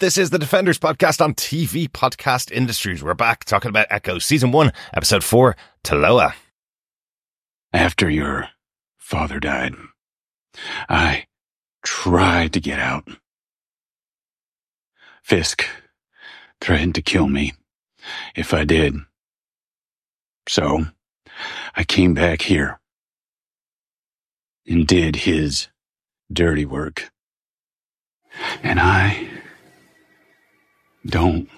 This is the Defenders podcast on TV Podcast Industries. We're back talking about Echo Season 1, Episode 4, Taloa. After your father died, I tried to get out. Fisk threatened to kill me if I did. So I came back here and did his dirty work. And I don't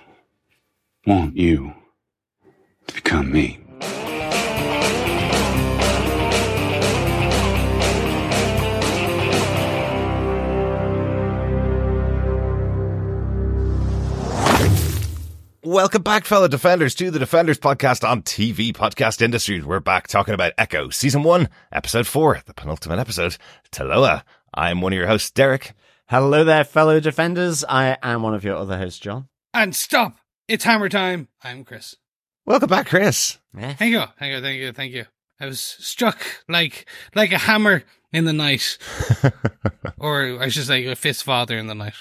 want you to become me. Welcome back, fellow Defenders, to the Defenders podcast on TV Podcast Industries. We're back talking about Echo Season 1, Episode 4, the penultimate episode, Taloa. I'm one of your hosts, Derek. Hello there, fellow defenders. I am one of your other hosts, John. And stop! It's hammer time. I'm Chris. Welcome back, Chris. Yeah. Thank you, thank you, thank you, thank you. I was struck like like a hammer in the night, or I should say, a fist father in the night.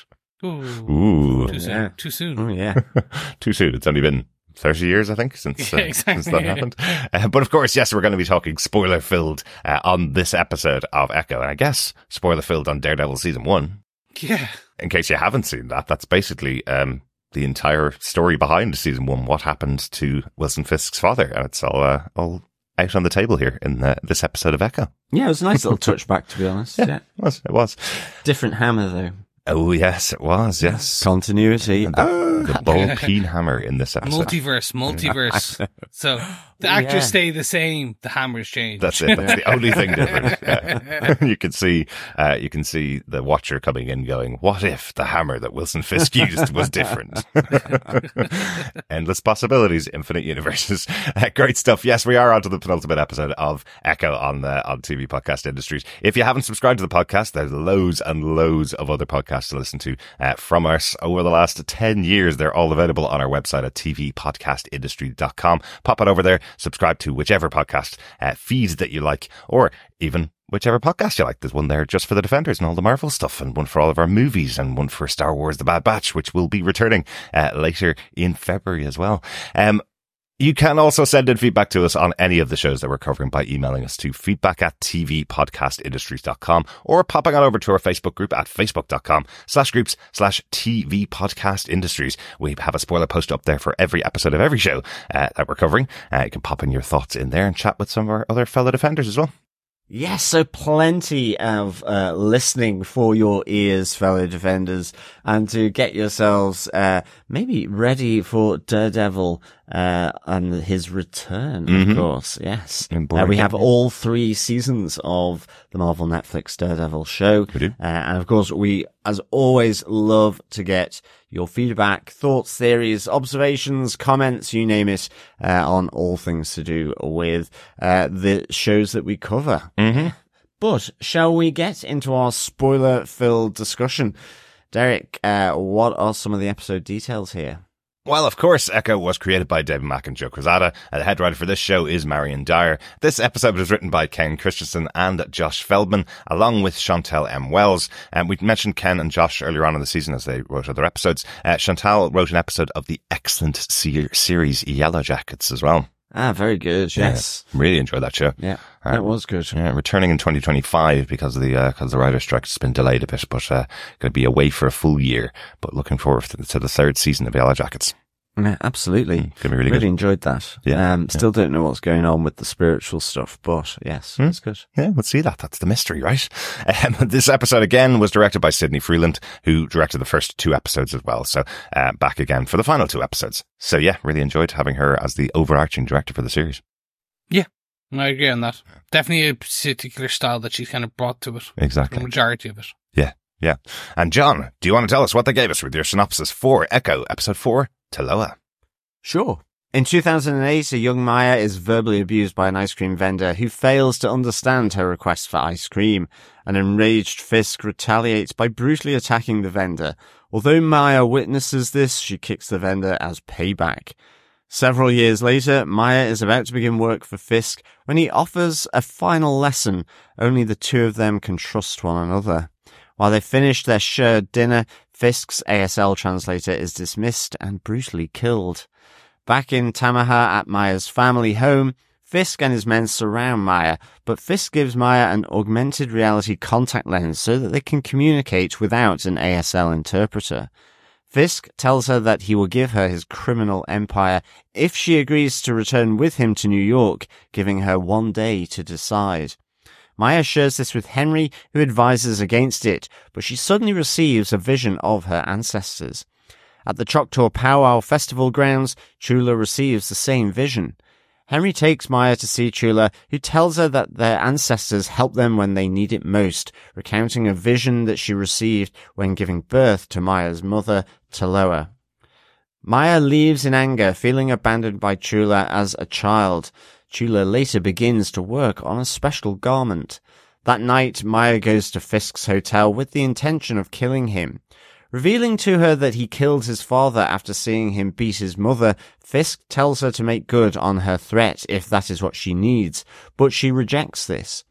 Ooh, Ooh, too soon. Yeah. Too soon. Oh, yeah. too soon. It's only been 30 years, I think, since, uh, Yeah, exactly. since that happened. Uh, but of course, yes, we're going to be talking spoiler filled uh, on this episode of Echo. And I guess spoiler filled on Daredevil Season 1. Yeah, In case you haven't seen that, that's basically um, the entire story behind Season 1. What happened to Wilson Fisk's father? And it's all, uh, all out on the table here in uh, this episode of Echo. Yeah, it was a nice little touchback, to be honest. Yeah. It was. It was. Different hammer, though. Oh, yes, it was. Yes. Continuity. The, Oh. the ball peen hammer in this episode. multiverse, multiverse. so the actors yeah. stay the same. The hammers change. That's it. That's the only thing different. Yeah. you can see, uh, you can see the watcher coming in, going, "What if the hammer that Wilson Fisk used was different?" Endless possibilities, infinite universes. Uh, great stuff. Yes, we are on to the penultimate episode of Echo on the on TV podcast industries. If you haven't subscribed to the podcast, there's loads and loads of other podcasts to listen to uh, from us over the last ten years. They're all available on our website at tvpodcastindustry.com. Pop it over there. Subscribe to whichever podcast uh, feed that you like, or even whichever podcast you like. There's one there just for the Defenders and all the Marvel stuff, and one for all of our movies, and one for Star Wars: The Bad Batch, which will be returning uh, later in February as well. Um, you can also send in feedback to us on any of the shows that we're covering by emailing us to feedback at tvpodcastindustries.com or popping on over to our Facebook group at facebook.com slash groups slash TV podcast industries. We have a spoiler post up there for every episode of every show uh, that we're covering. Uh, you can pop in your thoughts in there and chat with some of our other fellow defenders as well. Yes, so plenty of uh, listening for your ears, fellow defenders, and to get yourselves uh, maybe ready for Daredevil uh, and his return, Mhm. of course. Yes, uh, we have all three seasons of the Marvel Netflix Daredevil show, We do. uh, and of course, we, as always, love to get your feedback, thoughts, theories, observations, comments, you name it, uh, on all things to do with uh, the shows that we cover. Mm-hmm. But shall we get into our spoiler filled discussion? Derek, uh, what are some of the episode details here? Well, of course, Echo was created by David Mack and Joe Quesada. and The head writer for this show is Marion Dayre. This episode was written by Ken Kristensen and Josh Feldman, along with Chantelle M. Wells. And we mentioned Ken and Josh earlier on in the season as they wrote other episodes. Uh, Chantelle wrote an episode of the excellent se- series Yellow Jackets as well. Ah, very good. Yes. Really enjoyed that show. Yeah, that was good. Yeah, returning in 2025 because of the uh, because the writer strike has been delayed a bit, but uh, going to be away for a full year. But looking forward to, to the third season of Yellow Jackets. Yeah, absolutely. Going to be really, Really good. enjoyed that. Yeah, Um, still don't know what's going on with the spiritual stuff, but yes, Hmm. it's good. Yeah, we'll see that. That's the mystery, right? Um, this episode again was directed by Sydney Freeland, who directed the first two episodes as well. So uh, back again for the final two episodes. So yeah, really enjoyed having her as the overarching director for the series. Yeah, I agree on that. Definitely a particular style that she's kind of brought to it. Exactly, the majority of it. Yeah, yeah. And John, do you want to tell us what they gave us with your synopsis for Echo, episode four, Taloa? Sure. In 2008, a young Maya is verbally abused by an ice cream vendor who fails to understand her request for ice cream. An enraged Fisk retaliates by brutally attacking the vendor. Although Maya witnesses this, she kicks the vendor as payback. Several years later, Maya is about to begin work for Fisk when he offers a final lesson. Only the two of them can trust one another. While they finish their shared dinner, Fisk's ASL translator is dismissed and brutally killed. Back in Tamaha at Maya's family home, Fisk and his men surround Maya, but Fisk gives Maya an augmented reality contact lens so that they can communicate without an ASL interpreter. Fisk tells her that he will give her his criminal empire if she agrees to return with him to New York, giving her one day to decide. Maya shares this with Henry, who advises against it, but she suddenly receives a vision of her ancestors. At the Choctaw Powwow Festival grounds, Chula receives the same vision. Henry takes Maya to see Chula, who tells her that their ancestors helped them when they need it most, recounting a vision that she received when giving birth to Maya's mother, Taloa. Maya leaves in anger, feeling abandoned by Chula as a child. Chula later begins to work on a special garment. That night, Maya goes to Fisk's hotel with the intention of killing him. Revealing to her that he killed his father after seeing him beat his mother, Fisk tells her to make good on her threat if that is what she needs, but she rejects this.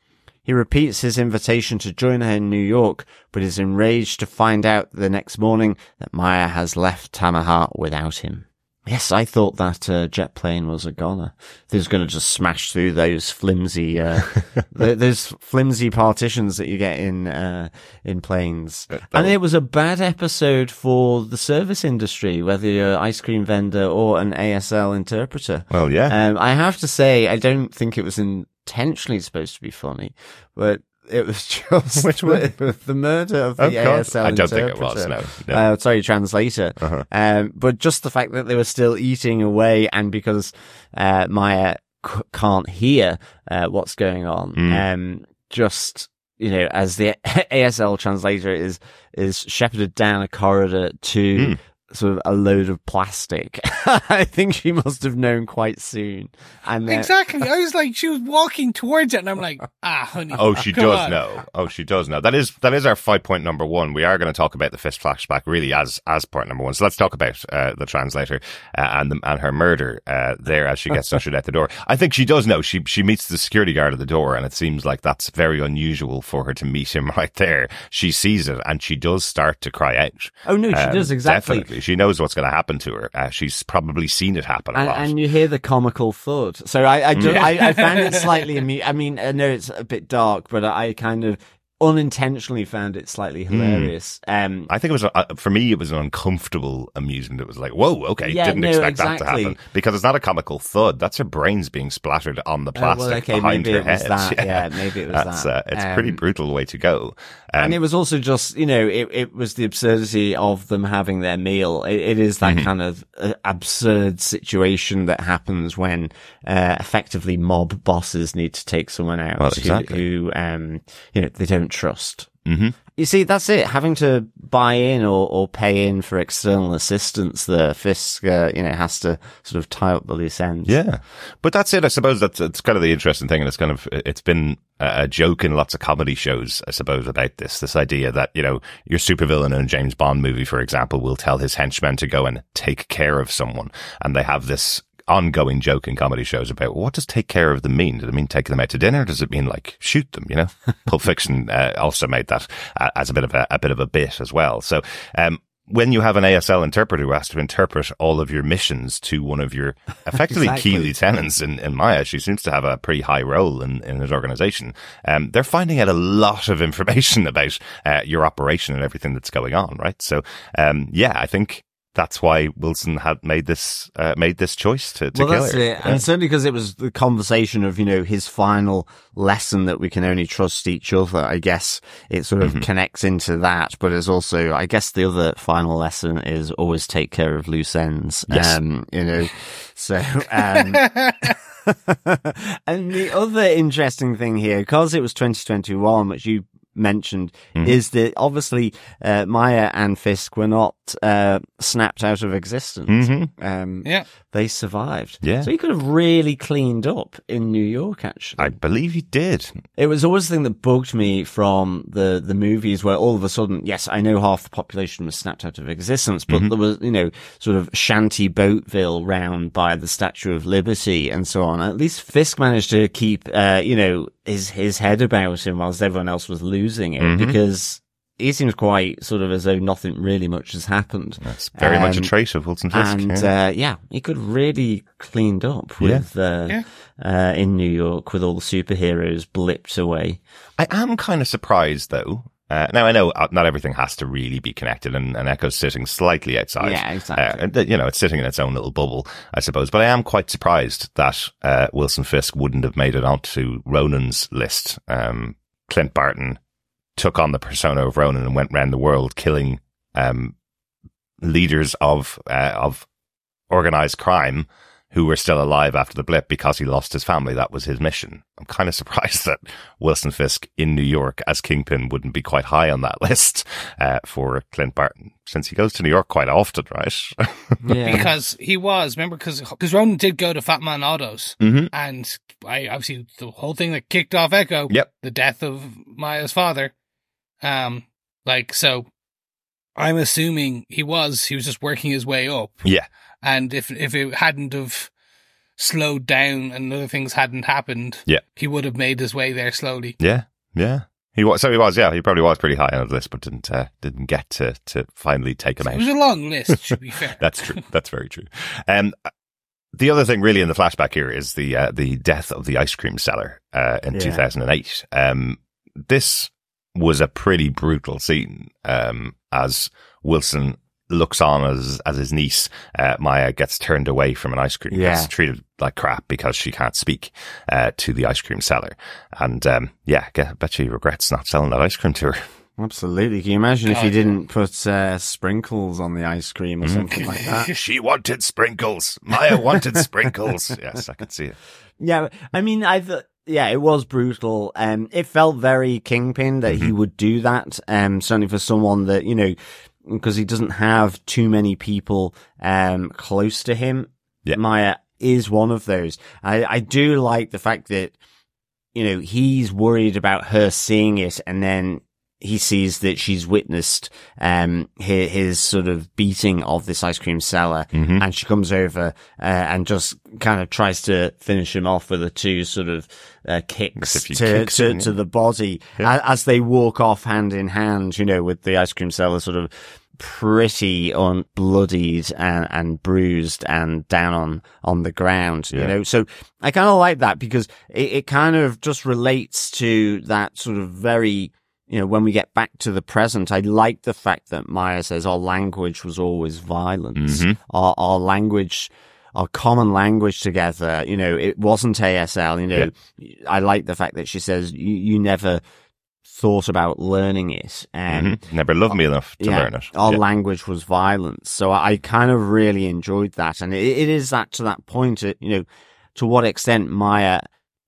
He repeats his invitation to join her in New York, but is enraged to find out the next morning that Maya has left Tamaha without him. Yes, I thought that uh, jet plane was a goner. They was going to just smash through those flimsy, uh, th- those flimsy partitions that you get in uh, in planes. And it was a bad episode for the service industry, whether you're an ice cream vendor or an ASL interpreter. Well, yeah. Um, I have to say, I don't think it was intentionally supposed to be funny, but it was just Which one? the, the murder of the Oh, God. ASL I don't think it was, interpreter. no, no. Uh, sorry, translator. Uh-huh. Um, but just the fact that they were still eating away, and because uh, Maya c- can't hear uh, what's going on, Mm. um, just you know, as the ASL translator is is shepherded down a corridor to. Mm. Sort of a load of plastic. I think she must have known quite soon. And then, Exactly. I was like, she was walking towards it, and I'm like, ah, honey. Oh, she come does on. know. Oh, she does know. That is that is our five point number one. We are going to talk about the Fisk flashback really as as part number one. So let's talk about uh, the translator uh, and the, and her murder uh, there as she gets ushered out the door. I think she does know. She she meets the security guard at the door, and it seems like that's very unusual for her to meet him right there. She sees it, and she does start to cry out. oh no, she Um, does exactly. Definitely, she knows what's going to happen to her. Uh, she's probably seen it happen a and, lot. and you hear the comical thud. So I, I, do, Mm. I, I found it slightly amusing. I mean, I know it's a bit dark, but I kind of unintentionally found it slightly Hmm. hilarious. Um, I think it was uh, for me. It was an uncomfortable amusement. It was like, whoa, okay, Yeah, didn't no, expect that to happen because it's not a comical thud. That's her brains being splattered on the oh, plastic well, okay, behind maybe her it was head. that. Yeah, maybe it was That's that. uh, it's a pretty Um, brutal way to go. Um, and it was also just, you know, it, it was the absurdity of them having their meal. It, it is Mm-hmm. that kind of uh, absurd situation that happens when uh, effectively mob bosses need to take someone out Well, who- exactly. who, um, you know, they don't trust. Mhm. You see, that's it. Having to buy in or, or pay in for external assistance, the Fisk, uh, you know, has to sort of tie up the loose ends. Yeah, but that's it. I suppose that's it's kind of the interesting thing, and it's kind of it's been a a joke in lots of comedy shows, I suppose, about this this idea that you know your supervillain in a James Bond movie, for example, will tell his henchmen to go and take care of someone, and they have this ongoing joke in comedy shows about what does take care of them mean? Does it mean taking them out to dinner? Does it mean like shoot them? You know, Pulp Fiction uh, also made that uh, as a bit of a, a bit of a bit as well. So. um when you have an ASL interpreter who has to interpret all of your missions to one of your effectively key Exactly. lieutenants in, in Maya, she seems to have a pretty high role in, in his organization. Um, they're finding out a lot of information about uh, your operation and everything that's going on, right? So, um, yeah, I think that's why Wilson had made this uh, made this choice to, to well, kill her. it. Yeah. And certainly because it was the conversation of, you know, his final lesson that we can only trust each other. I guess it sort Mm-hmm. of connects into that, but it's also, I guess the other final lesson is always take care of loose ends. Yes. Um, you know, so, um, and the other interesting thing here, because it was 2021, which you mentioned, Mm-hmm. is that obviously uh, Maya and Fisk were not uh, snapped out of existence. Mhm. Um, Yeah. they survived. Yeah. So he could have really cleaned up in New York, actually. I believe he did. It was always the thing that bugged me from the, the movies where all of a sudden, yes, I know half the population was snapped out of existence, but Mm-hmm. there was, you know, sort of shanty boatville round by the Statue of Liberty and so on. At least Fisk managed to keep, uh, you know, his, his head about him whilst everyone else was losing it Mhm. because he seems quite sort of as though nothing really much has happened. That's very much a Um, trait of Wilson Fisk. and yeah. uh, yeah, he could really cleaned up with uh, Yeah. Uh, in New York with all the superheroes blipped away. I am kind of surprised though. Uh, now I know uh, not everything has to really be connected, and, and Echo's sitting slightly outside. Yeah, exactly. Uh, uh, you know, it's sitting in its own little bubble, I suppose. But I am quite surprised that uh, Wilson Fisk wouldn't have made it onto Ronan's list. Um, Clint Barton took on the persona of Ronan and went around the world killing um, leaders of uh, of organized crime who were still alive after the blip because he lost his family. That was his mission. I'm kind of surprised that Wilson Fisk in New York as Kingpin wouldn't be quite high on that list uh, for Clint Barton, since he goes to New York quite often, right? Yeah, because he was remember because because Ronan did go to Fat Man Autos mm-hmm. and I obviously the whole thing that kicked off Echo Yep. the death of Maya's father um like so I'm assuming he was he was just working his way up Yeah. and if if it hadn't have slowed down and other things hadn't happened Yeah. he would have made his way there slowly Yeah, yeah. He was. So he was. Yeah, he probably was pretty high on the list, but didn't uh, didn't get to to finally take him out. it was a long list to be fair That's true. That's very true. Um, the other thing, really, in the flashback here is the uh, the death of the ice cream seller uh, in Yeah. 2008. Um, this was a pretty brutal scene. Um, as Wilson looks on as as his niece uh, Maya gets turned away from an ice cream, Yeah. gets treated like crap because she can't speak uh, to the ice cream seller, and um, yeah, I bet she regrets not selling that ice cream to her. absolutely. Can you imagine if God, you didn't put uh, sprinkles on the ice cream or Mm. something like that? she wanted sprinkles. Maya wanted sprinkles. Yes, I can see it. Yeah, I mean, I th- yeah, it was brutal. Um, it felt very kingpin that Mm-hmm. he would do that. Um, certainly for someone that you know, because he doesn't have too many people um close to him. Yeah. Maya is one of those. I I do like the fact that you know he's worried about her seeing it, and then he sees that she's witnessed um his, his sort of beating of this ice cream seller Mhm. and she comes over uh, and just kind of tries to finish him off with the two sort of uh, kicks As if you to kick to, to the body Yeah. as they walk off hand in hand. You know, with the ice cream seller sort of pretty on bloodied and, and bruised and down on on the ground. You know, so I kind of like that because it, it kind of just relates to that sort of very you know, when we get back to the present, I like the fact that Maya says our language was always violence. Mhm. Our, our language, our common language together, you know, it wasn't ASL, you know, I like the fact that she says you, you never thought about learning it. And Mhm. Never loved me enough to yeah, learn it. Our Yeah. language was violence. So I kind of really enjoyed that. And it, it is that to that point, uh, you know, to what extent Maya,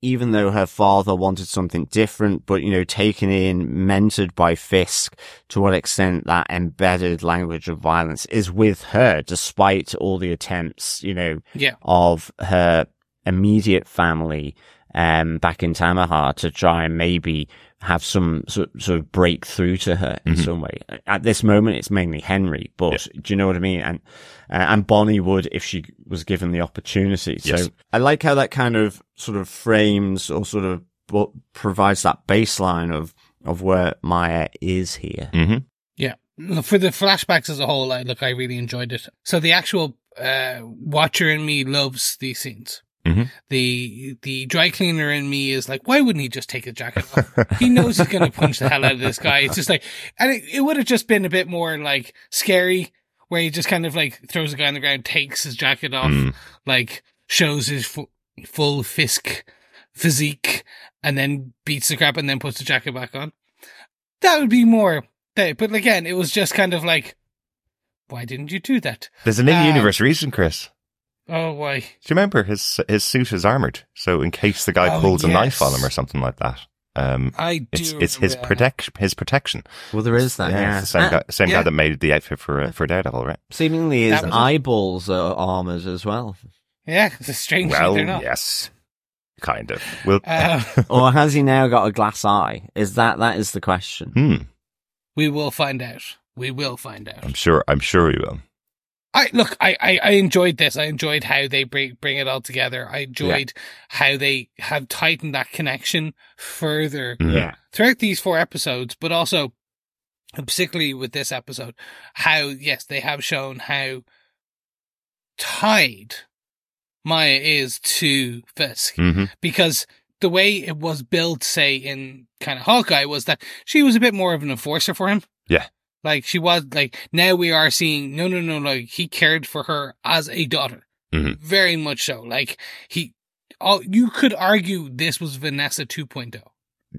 even though her father wanted something different, but, you know, taken in, mentored by Fisk, to what extent that embedded language of violence is with her, despite all the attempts, you know, yeah. of her immediate family um, back in Tamaha to try and maybe have some sort, sort of breakthrough to her in Mhm. some way. At this moment, it's mainly Henry, but do you know what I mean? And uh, and Bonnie would if she was given the opportunity. So Yes. I like how that kind of sort of frames or sort of provides that baseline of of where Maya is here. Mhm. Yeah. For the flashbacks as a whole, I look, I really enjoyed it. So the actual uh, watcher in me loves these scenes. Mhm. The the dry cleaner in me is like, why wouldn't he just take the jacket off? he knows he's going to punch the hell out of this guy. It's just like, and it, it would have just been a bit more like scary, where he just kind of like throws the guy on the ground, takes his jacket off, Mm. like shows his fu- full Fisk physique, and then beats the crap and then puts the jacket back on. That would be more. That, but again, it was just kind of like, why didn't you do that? There's an Um, in-universe reason, Chris. Oh, why? Do you remember his his suit is armored, so in case the guy Oh, pulls a knife on him or something like that, um, I do. it's it's his remember protection. His protection. Well, there is that. Yeah, it's the same Uh, guy, same yeah. guy that made the outfit for uh, for Daredevil, right? Seemingly, his That was it. eyeballs are armored as well. Yeah, it's a strange well, they're not. yes, kind of. Well, Uh, or has he now got a glass eye? Is that that is the question? hmm, we will find out. We will find out. I'm sure. I'm sure he will. I look. I, I, I enjoyed this. I enjoyed how they bring bring it all together. I enjoyed how they have tightened that connection further Mhm. Yeah, throughout these four episodes, but also particularly with this episode, how yes, they have shown how tied Maya is to Fisk hmm because the way it was built, say in kind of Hawkeye, was that she was a bit more of an enforcer for him. Yeah. Like she was like now we are seeing no no no like he cared for her as a daughter. Mhm. Very much so. Like he all you could argue this was Vanessa 2.0.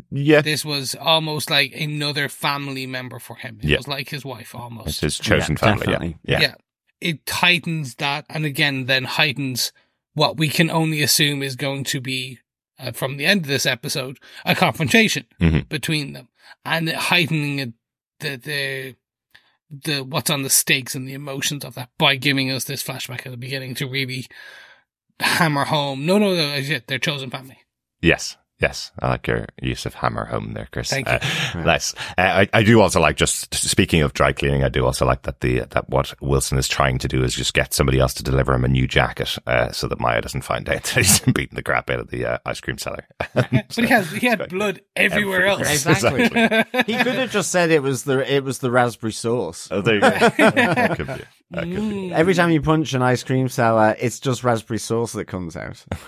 Yeah. This was almost like another family member for him. It Yeah. was like his wife almost. It's his chosen Yeah, family. definitely. Yeah. Yeah. Yeah. It heightens that, and again, then heightens what we can only assume is going to be, uh, from the end of this episode, a confrontation Mhm. between them, and heightening it, the the the what's on the stakes and the emotions of that by giving us this flashback at the beginning to really hammer home. No, no, no, they're chosen family. Yes. Yes, I like your use of hammer home there, Chris. Thank you. Uh, nice. Uh, I, I do also like just speaking of dry cleaning. I do also like that the that what Wilson is trying to do is just get somebody else to deliver him a new jacket, uh, so that Maya doesn't find out that he's beating the crap out of the uh, ice cream seller. but he has he had blood everywhere else. Exactly. Exactly. He could have just said it was the it was the raspberry sauce. Oh, there you go. could be. It. That could be. it. Every time you punch an ice cream seller, it's just raspberry sauce that comes out.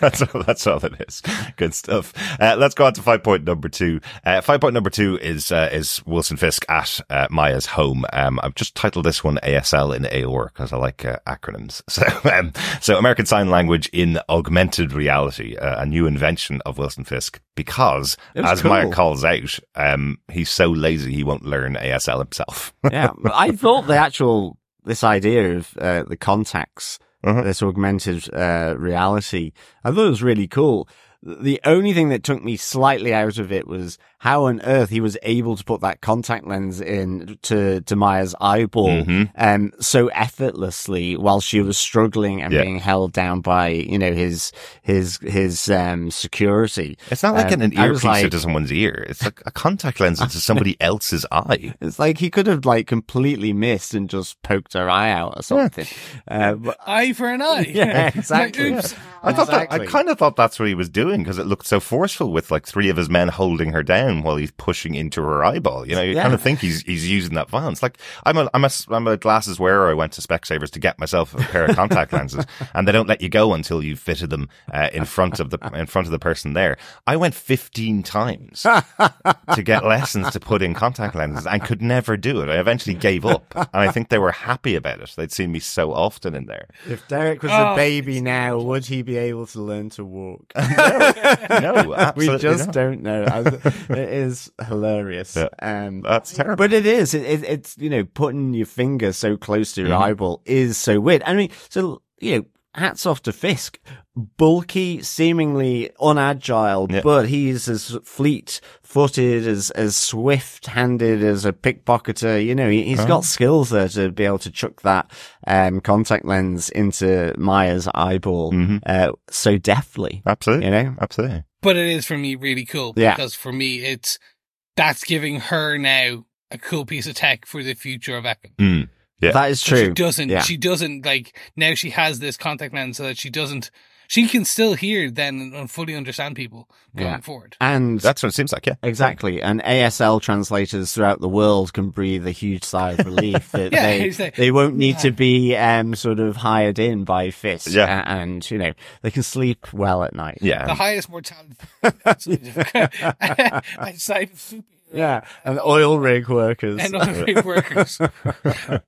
that's all. That's all it is. Good stuff. Uh, let's go on to five point number two. Uh, five point number two is uh, is Wilson Fisk at uh, Maya's home. Um, I've just titled this one ASL in AOR because I like uh, acronyms. So, um, so American Sign Language in augmented reality, uh, a new invention of Wilson Fisk. Because as Maya calls out, um, he's so lazy he won't learn ASL himself. yeah, I thought the actual this idea of uh, the contacts, Uh-huh. this augmented uh, reality, I thought it was really cool. The only thing that took me slightly out of it was how on earth he was able to put that contact lens in to, to Maya's eyeball Mhm. um, so effortlessly while she was struggling and Yeah. being held down by, you know, his, his, his, um, security. It's not like Um, an I was earpiece like- into someone's ear. It's like a contact lens into somebody else's eye. It's like he could have like completely missed and just poked her eye out or something. Uh, but Eye for an eye. Yeah, Like, exactly. oops. I thought that, I kind of thought that's what he was doing because it looked so forceful with like three of his men holding her down while he's pushing into her eyeball. You know, you Yeah. kind of think he's he's using that violence. Like I'm a I'm a I'm a glasses wearer. I went to Specsavers to get myself a pair of contact lenses, and they don't let you go until you've fitted them uh, in front of the in front of the person there. I went 15 times to get lessons to put in contact lenses and could never do it. I eventually gave up, and I think they were happy about it. They'd seen me so often in there. if Derek was Oh. a baby now, would he be able to learn to walk? No, we absolutely just not. don't know. It is hilarious. Yeah. Um, That's terrible. but it is. It, it, it's you know putting your finger so close to your Mhm. eyeball is so weird. I mean, so you know, hats off to Fisk. Bulky, seemingly unagile, Yeah. but he's as fleet-footed, as as swift-handed as a pickpocketer. You know, he, he's Oh. got skills there to be able to chuck that um, contact lens into Maya's eyeball Mhm. uh, so deftly. Absolutely. You know, Absolutely. But it is for me really cool Yeah. because for me it's that's giving her now a cool piece of tech for the future of Ekin. Mm. Yeah. that is So She true. doesn't. Yeah. She doesn't like now. She has this contact lens so that she doesn't. She can still hear then and fully understand people going Yeah. forward. And That's what it seems like, yeah. Exactly. And ASL translators throughout the world can breathe a huge sigh of relief that Yeah, they, like- they won't need Yeah. to be um, sort of hired in by Fisk. Yeah. And, you know, they can sleep well at night. Yeah. The highest mortality outside of super Yeah. And oil rig workers. and other big workers. that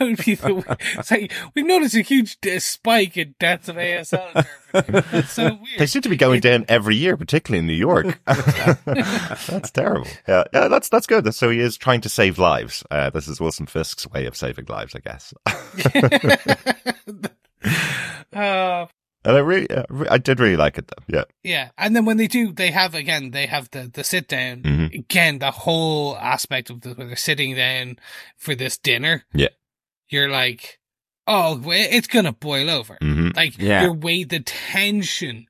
would be the. It's like, we've noticed a huge spike in deaths of ASL. interpreters. It's so They seem to be going down every year, particularly in New York. that's terrible. Yeah, yeah, that's that's good. So he is trying to save lives. Uh, this is Wilson Fisk's way of saving lives, I guess. Uh, and I really, I did really like it though. Yeah, Yeah, and then when they do, they have again, they have the the sit down Mhm. again. The whole aspect of the where they're sitting down for this dinner. Yeah. you're like, oh, it's gonna boil over. hmm Like Yeah. you're weight the tension.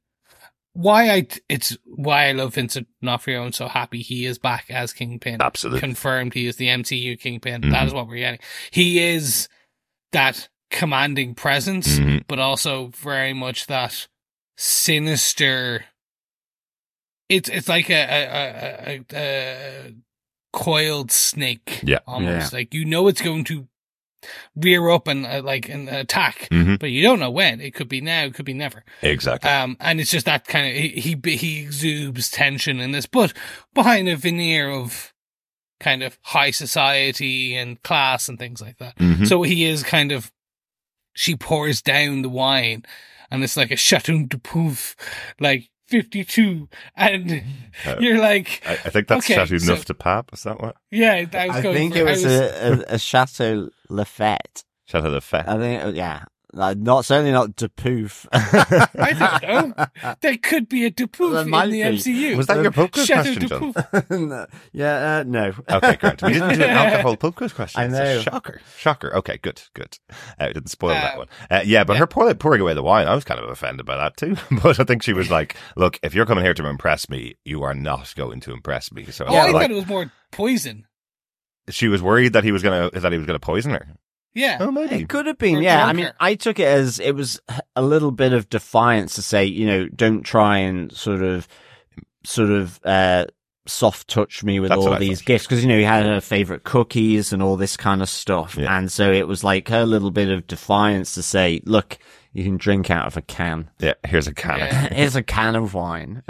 Why I it's why I love Vincent D'Onofrio and so happy he is back as Kingpin. absolutely. Confirmed he is the MCU Kingpin. Mhm. That is what we're getting. He is that commanding presence Mhm. but also very much that sinister. It's it's like a a, a, a, a coiled snake. Yeah. almost like you know it's going to rear up and uh, like and attack, Mhm. but you don't know when. It could be now, it could be never. Exactly. Um, and it's just that kind of he he, he exudes tension in this, but behind a veneer of kind of high society and class and things like that. Mhm. So he is kind of. She pours down the wine, and it's like a Chateau de Pouf, like fifty two, and Uh, you're like, I, I think that's okay, Chateau so- Neuf de Pape. Is that what? yeah. I was I going think for, it I was, a, a, a Chateau Lafite. Chateau de Fête. I think, yeah. Uh, Not certainly not Depoof. I don't know. There could be a Depoof in the be. MCU. Was that your pub quiz Chateau question, de John? No. yeah, uh, no. Okay, great. We didn't do an alcohol pub quiz question. I It's know. a shocker. Shocker. Okay, good, good. Uh, didn't spoil that Um, one. Uh, yeah, but yeah. her pour, pouring away the wine, I was kind of offended by that too. but I think she was like, look, if you're coming here to impress me, you are not going to impress me. So Oh, yeah, I like, thought it was more poison. she was worried that he was going to, that he was going to poison her. Yeah. Oh, maybe. It could have been, Or yeah. I mean. I took it as it was a little bit of defiance to say, you know, don't try and sort of, sort of, uh, soft touch me with That's all these thought. gifts because you know he had her favorite cookies and all this kind of stuff, Yeah. and so it was like her little bit of defiance to say, "Look, you can drink out of a can. Yeah, here's a can. of- Yeah. Here's a can of wine."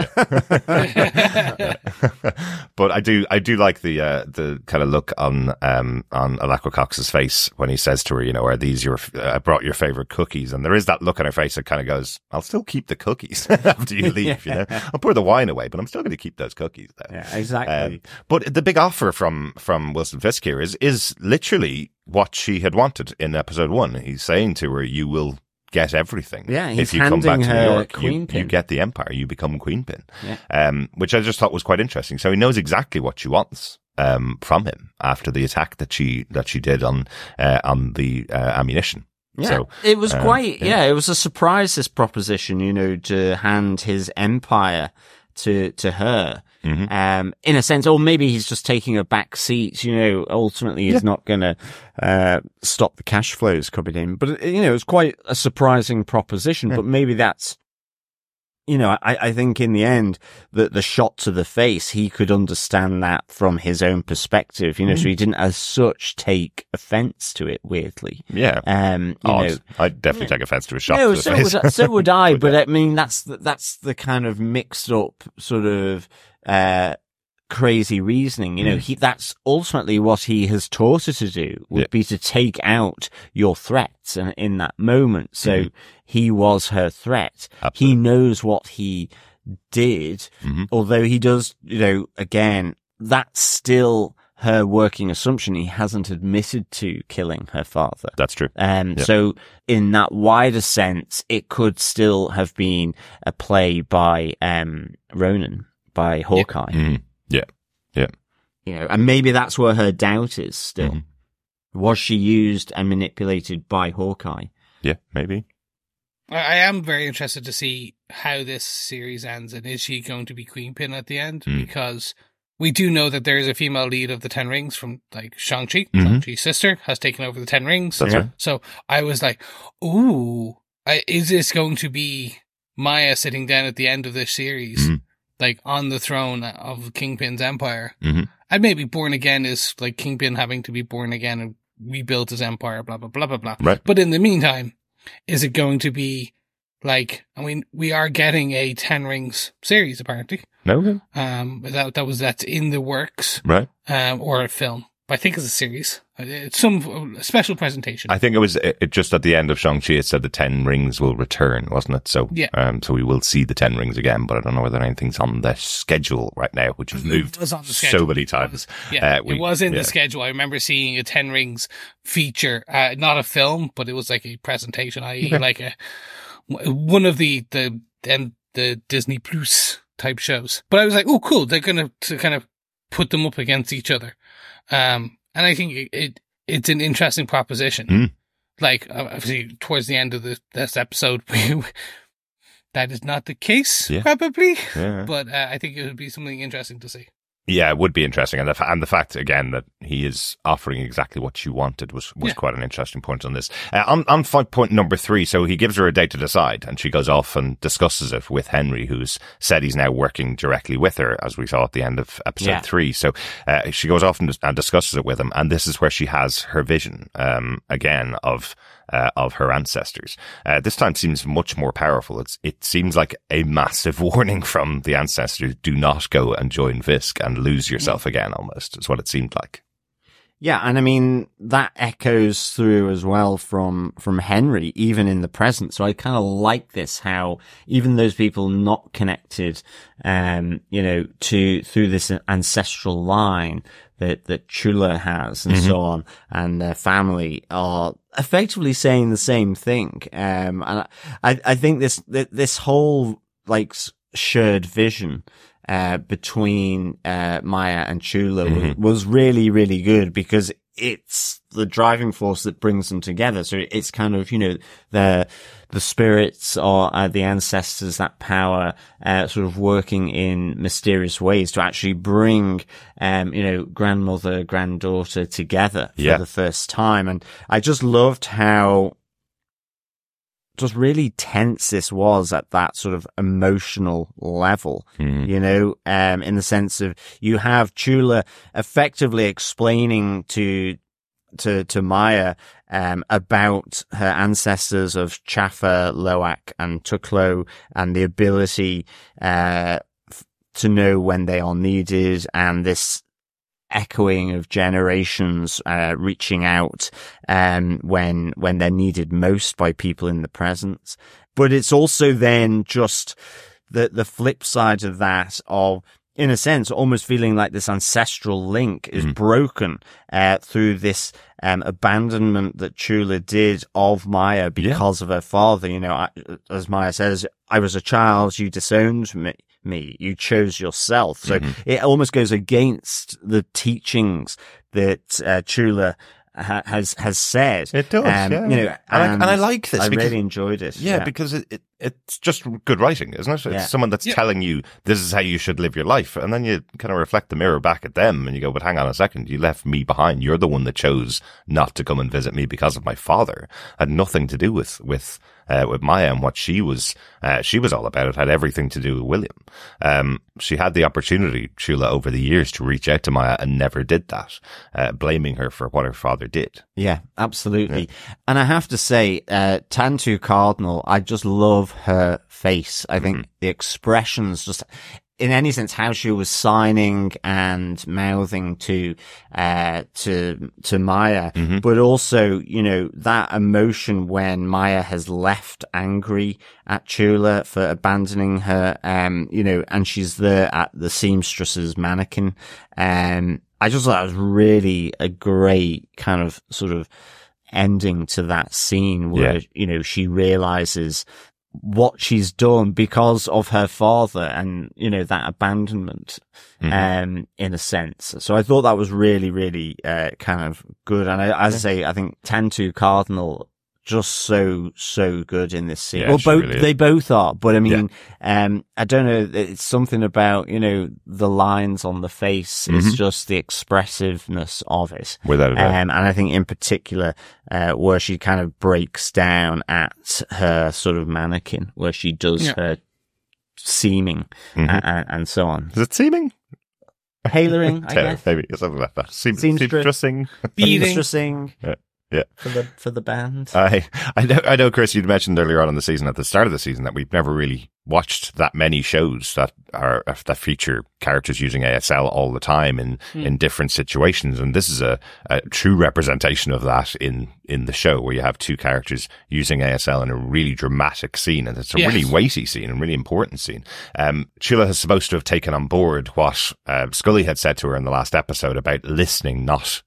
but I do, I do like the uh, the kind of look on um on Alaqua Cox's face when he says to her, you know, are these your? Uh, I brought your favorite cookies, and there is that look on her face that kind of goes, I'll still keep the cookies after you leave. You know, I'll pour the wine away, but I'm still going to keep those cookies. There. yeah, exactly. Um, but the big offer from from Wilson Fisk here is is literally what she had wanted in episode one. He's saying to her, "You will." Get everything. Yeah, he's if you come back to New York, you, you get the empire. You become queen pin Yeah. um, which I just thought was quite interesting. So he knows exactly what she wants um, from him after the attack that she that she did on uh, on the uh, ammunition. Yeah, So, it was um, quite. yeah. Yeah. it was a surprise. This proposition, you know, to hand his empire to to her. Mhm. Um, in a sense, or maybe he's just taking a back seat. You know, ultimately, he's not going to uh, stop the cash flows coming in. But you know, it's quite a surprising proposition. Yeah. But maybe that's. You know, I, I think in the end that the shot to the face, he could understand that from his own perspective, you know, Mm. so he didn't as such take offense to it, weirdly. Yeah, Um, you know, I'd definitely take offense to a shot. no, to the so face. would, I- so would I. But I mean, that's the, that's the kind of mixed up sort of uh, crazy reasoning. You know, Mm. he that's ultimately what he has taught her to do would Yeah. be to take out your threats in, in that moment. So Mhm. he was her threat. Absolutely. He knows what he did, Mhm. although he does. You know, again, that's still. Her working assumption, he hasn't admitted to killing her father. That's true. Um, Yeah. so in that wider sense, it could still have been a play by, um, Ronan, by Hawkeye, Mhm. Yeah, Yeah. you know, and maybe that's where her doubt is still. Mhm. Was she used and manipulated by Hawkeye? yeah, maybe. I I am very interested to see how this series ends and is she going to be Queenpin at the end? Mm. Because we do know that there is a female lead of the Ten Rings from like Shang-Chi. Mhm. Shang-Chi's sister has taken over the Ten Rings. That's Yeah. right. So I was like, ooh, is this going to be Maya sitting down at the end of this series, Mhm. Like on the throne of Kingpin's empire? Mhm. And maybe born again is like Kingpin having to be born again and rebuild his empire, blah, blah, blah, blah, blah. Right. But in the meantime, is it going to be like, I mean, we are getting a Ten Rings series apparently. No, Um, that, that was, that's in the works, right. um, or a film. But I think it's a series. It's some special presentation. I think it was it, it just at the end of Shang Chi. It said the Ten Rings will return, wasn't it? So Yeah. um, so we will see the Ten Rings again, but I don't know whether anything's on the schedule right now, which has moved It was on the so many times. Yeah, Uh, we- it was in yeah. the schedule. I remember seeing a Ten Rings feature, uh, not a film, but it was like a presentation, i.e., Okay. like a one of the the the, the Disney Plus type shows. But I was like, oh, cool! They're gonna to kind of put them up against each other, um, and I think it, it it's an interesting proposition. Mm. Like uh, obviously, towards the end of the, this episode, we, that is not the case, Yeah. probably. Yeah. But uh, I think it would be something interesting to see. Yeah, it would be interesting, and the and the fact again that he is offering exactly what you wanted was was Yeah. quite an interesting point on this. Uh, on on fight point number three, so he gives her a date to decide, and she goes off and discusses it with Henry, who's said he's now working directly with her, as we saw at the end of episode Yeah. three. So uh, she goes off and, and discusses it with him, and this is where she has her vision um, again of. Uh, of her ancestors. Uh, this time seems much more powerful. It's, it seems like a massive warning from the ancestors. Do not go and join Fisk and lose yourself again, almost, is what it seemed like. Yeah, and I mean that echoes through as well from from Henry, even in the present. So I kind of like this how even those people not connected, um, you know, to through this ancestral line that that Chula has and so on, and their family are effectively saying the same thing. Um, and I I think this this whole like shared vision uh, between uh, Maya and Chula was, was really, really good because it's the driving force that brings them together. So it's kind of, you know, the, the spirits or uh, the ancestors, that power, uh, sort of working in mysterious ways to actually bring, um, you know, grandmother, granddaughter together for Yeah. the first time. And I just loved how just really tense this was at that sort of emotional level, you know, um, in the sense of you have Chula effectively explaining to, to, to Maya, um, about her ancestors of Chafa, Lowak and Tuklo and the ability, uh, to know when they are needed and this echoing of generations uh, reaching out um, when when they're needed most by people in the present. But it's also then just the the flip side of that of in a sense, almost feeling like this ancestral link is broken uh, through this um, abandonment that Chula did of Maya because of her father. You know, I, as Maya says, I was a child, you disowned me. Me, you chose yourself. So it almost goes against the teachings that uh, Chula ha- has has said. It does, Um, yeah. You know, And I- and I like this I because- really enjoyed it. Yeah, because it, it it's just good writing, isn't it? It's Yeah. someone that's Yeah. telling you this is how you should live your life, and then you kind of reflect the mirror back at them, and you go, "But hang on a second, you left me behind. You're the one that chose not to come and visit me because of my father. Had nothing to do with with uh, with Maya and what she was uh, she was all about. It had everything to do with William. Um, she had the opportunity, Chula, over the years to reach out to Maya and never did that, uh, blaming her for what her father did. Yeah, absolutely. And I have to say, uh, Tantoo Cardinal, I just love her face. I think the expressions just, in any sense, how she was signing and mouthing to, uh, to, to Maya, but also, you know, that emotion when Maya has left angry at Chula for abandoning her, um, you know, and she's there at the seamstress's mannequin. Um, I just thought that was really a great kind of sort of ending to that scene where, Yeah. you know, she realizes what she's done because of her father and, you know, that abandonment, um, in a sense. So I thought that was really, really, uh, kind of good. And I, as I say, I think Tantoo Cardinal just so, so good in this scene. Yeah, well, both, really they both are, but I mean, um, I don't know, it's something about, you know, the lines on the face. Mm-hmm. It's just the expressiveness of it. Without a doubt. Um, and I think in particular, uh, where she kind of breaks down at her sort of mannequin, where she does Yeah. her seaming Mhm. a- a- and so on. Is it seeming? Tailoring, I Tell- guess. Maybe something like that. Seem, Seamstress. seamstressing. Beating. Seamstressing Yeah. Yeah. for the for the band. I, I know, I know, Chris, you'd mentioned earlier on in the season, at the start of the season, that we've never really watched that many shows that are, that feature characters using ASL all the time in, in different situations. And this is a, a true representation of that in, in the show where you have two characters using ASL in a really dramatic scene. And it's a Yes. really weighty scene and really important scene. Um, Chula is supposed to have taken on board what, uh, Skully had said to her in the last episode about listening, not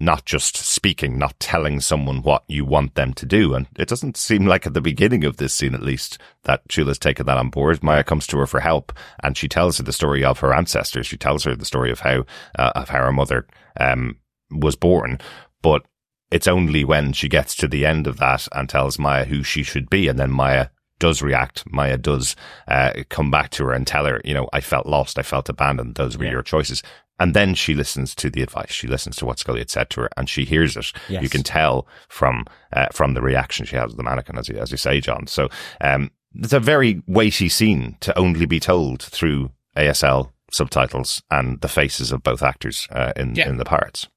not just speaking, not telling someone what you want them to do. And it doesn't seem like at the beginning of this scene, at least, that Chula's taken that on board. Maya comes to her for help and she tells her the story of her ancestors. She tells her the story of how, uh, of how her mother, um, was born. But it's only when she gets to the end of that and tells Maya who she should be. And then Maya does react. Maya does uh, come back to her and tell her, you know, I felt lost, I felt abandoned. Those were Yeah. your choices. And then she listens to the advice. She listens to what Skully had said to her, and she hears it. Yes. You can tell from uh, from the reaction she has of the mannequin, as you as you say, John. So um, it's a very weighty scene to only be told through ASL subtitles and the faces of both actors uh, in Yeah. in the parts.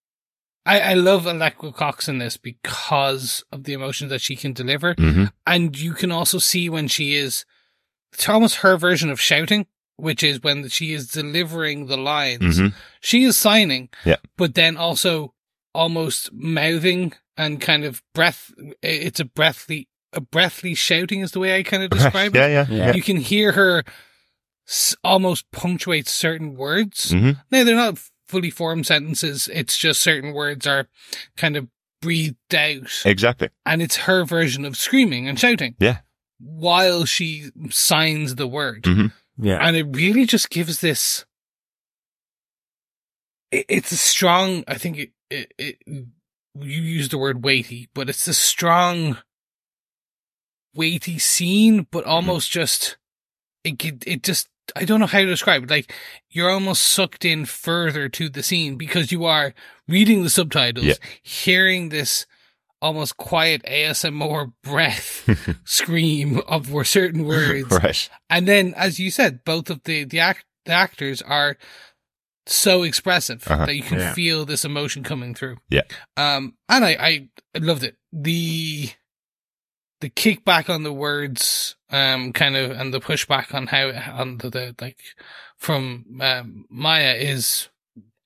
I, I love Alaqua Cox in this because of the emotions that she can deliver. Mm-hmm. And you can also see when she is, it's almost her version of shouting, which is when she is delivering the lines. hmm She is signing, Yeah. but then also almost mouthing and kind of breath. It's a breathly, a breathly shouting is the way I kind of describe yeah, it. yeah, Yeah. yeah. You can hear her s- almost punctuate certain words. hmm No, they're not fully formed sentences. It's just certain words are kind of breathed out. Exactly. And it's her version of screaming and shouting. Yeah. While she signs the word. Mhm. Yeah. And it really just gives this. It, it's a strong, I think it, it, it, you use the word weighty, but it's a strong, weighty scene, but mm-hmm. almost just, it, it just, I don't know how to describe it. Like, you're almost sucked in further to the scene because you are reading the subtitles, Yeah. hearing this almost quiet ASMR breath scream of were certain words. Right. And then, as you said, both of the, the, act, the actors are so expressive Uh-huh. that you can Yeah. feel this emotion coming through. Yeah. Um, and I, I, I loved it. The, the kickback on the words, um, kind of, and the pushback on how, on the, the like, from, um, Maya is,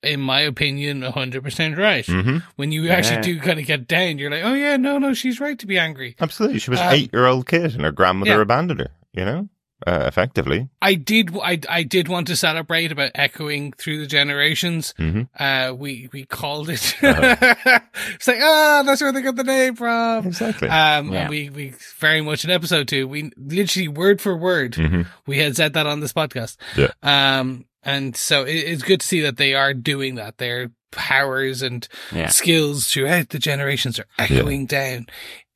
in my opinion, 100% right. hmm When you actually Yeah. do kind of get down, you're like, oh yeah, no, no, she's right to be angry. Absolutely. She was Um, eight year old kid and her grandmother yeah. abandoned her, you know, uh, effectively. I did. I I did want to celebrate about echoing through the generations. hmm Uh, we we called it. Uh-huh. it's like ah, that's where they got the name from. Exactly. Um, Yeah. and we we very much in episode two, we literally word for word, hmm we had said that on this podcast. Yeah. Um, and so it, it's good to see that they are doing that. Their powers and Yeah. skills throughout the generations are echoing down,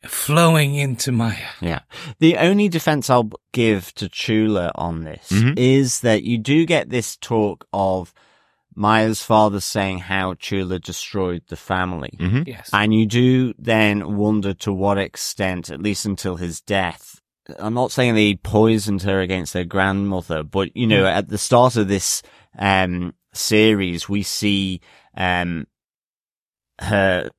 flowing into Maya. Yeah. The only defense I'll give to Chula on this Mhm. is that you do get this talk of Maya's father saying how Chula destroyed the family. hmm Yes. And you do then wonder to what extent, at least until his death, I'm not saying they poisoned her against her grandmother, but you know, at the start of this, um, series, we see, um, her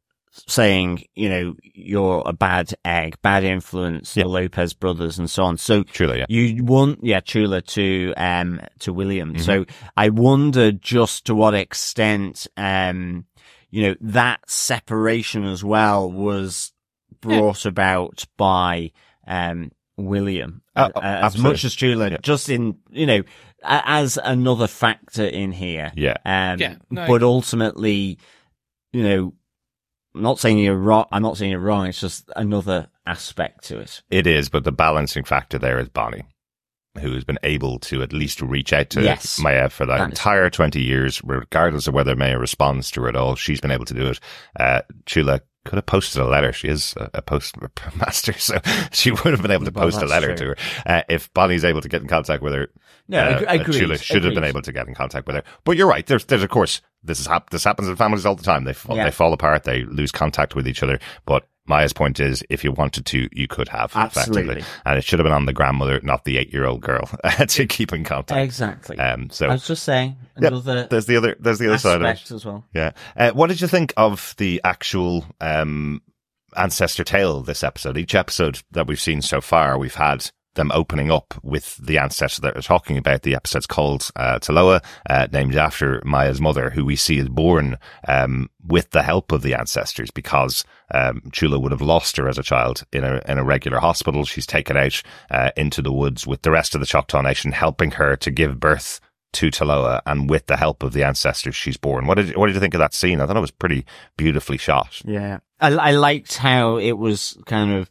saying, you know, you're a bad egg, bad influence, Yeah. the Lopez brothers and so on. So Truly, yeah. you want, yeah, Chula to, um, to William. Mhm. So I wonder just to what extent, um, you know, that separation as well was brought about by, um, William. Uh, Uh, as absolutely. much as Chula, Yeah. just in, you know, as another factor in here. Yeah. Um, Yeah, no, but ultimately, you know, I'm not saying you're wrong. I'm not saying you're wrong. It's just another aspect to it. It is, but the balancing factor there is Bonnie, who has been able to at least reach out to Yes. Maya for that That is- entire 20 years, regardless of whether Maya responds to her at all. She's been able to do it. Uh, Chula could have posted a letter. She is a, a post so she would have been able to Well, post a letter true. to her. Uh, if Bonnie's able to get in contact with her, No, uh, ag- uh, agreed. Chula should have been able to get in contact with her. But you're right. There's, there's of course, this is hap- this happens in families all the time. They fall, Yeah. they fall apart. They lose contact with each other. But Maya's point is, if you wanted to, you could have Absolutely. effectively, and it should have been on the grandmother, not the eight-year-old girl, to keep in contact. Exactly. Um, so I was just saying Yep, there's the other, there's the other side of it. as well. Yeah. Uh, what did you think of the actual um, ancestor tale this episode? Each episode that we've seen so far, we've had them opening up with the ancestor that we're talking about. The episode's called uh, Taloa, uh, named after Maya's mother, who we see is born um, with the help of the ancestors because um, Chula would have lost her as a child in a in a regular hospital. She's taken out uh, into the woods with the rest of the Choctaw Nation, helping her to give birth to Taloa, and with the help of the ancestors, she's born. What did what did you think of that scene? I thought it was pretty beautifully shot. Yeah. I, I liked how it was kind of,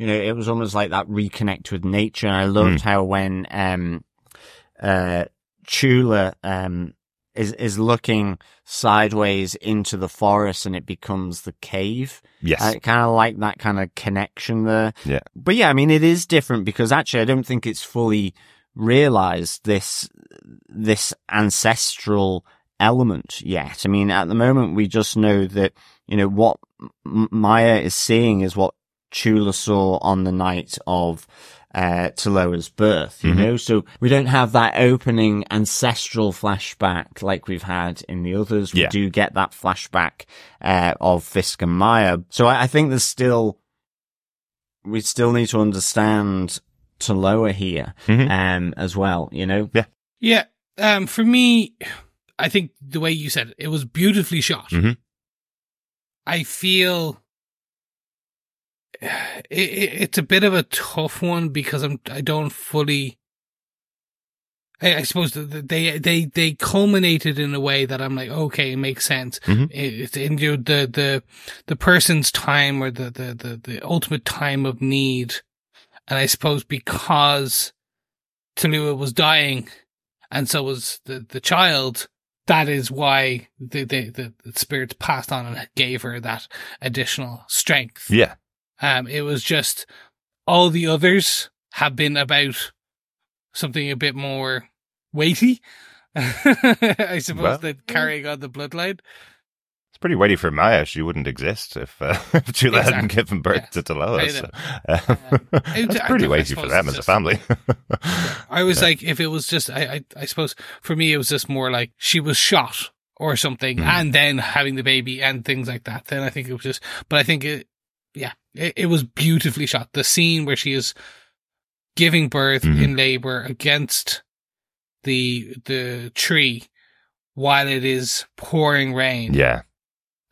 you know, it was almost like that reconnect with nature. And I loved Hmm. how when, um, uh, Chula, um, is is looking sideways into the forest and it becomes the cave. Yes. I kind of like that kind of connection there. Yeah. But yeah, I mean, it is different because actually I don't think it's fully realized this, this ancestral element yet. I mean, at the moment we just know that, you know, what Maya is seeing is what Chula saw on the night of, uh, Taloa's birth, you Mhm. know? So we don't have that opening ancestral flashback like we've had in the others. We Yeah. do get that flashback, uh, of Fisk and Maya. So I, I think there's still, we still need to understand Taloa here, Mhm. um, as well, you know? Yeah. Um, for me, I think the way you said it, it was beautifully shot. Mhm. I feel it, it, it's a bit of a tough one because I'm I don't fully. I, I suppose they they they culminated in a way that I'm like okay it makes sense. Mhm. It, it's in you know, the the the person's time or the, the the the ultimate time of need, and I suppose because Taloa was dying, and so was the the child. That is why the the the, the spirits passed on and gave her that additional strength. Yeah. Um, it was just all the others have been about something a bit more weighty. I suppose Well, that carrying on the bloodline. It's pretty weighty for Maya. She wouldn't exist if, uh, if Chula hadn't given birth Yeah. to Taloa. I So, Um, uh, it's pretty weighty for them as a just- family. I was like, if it was just, I, I, I suppose for me, it was just more like she was shot or something Mhm. and then having the baby and things like that. Then I think it was just, but I think it, yeah, it, it was beautifully shot. The scene where she is giving birth Mhm. in labor against the, the tree while it is pouring rain. yeah.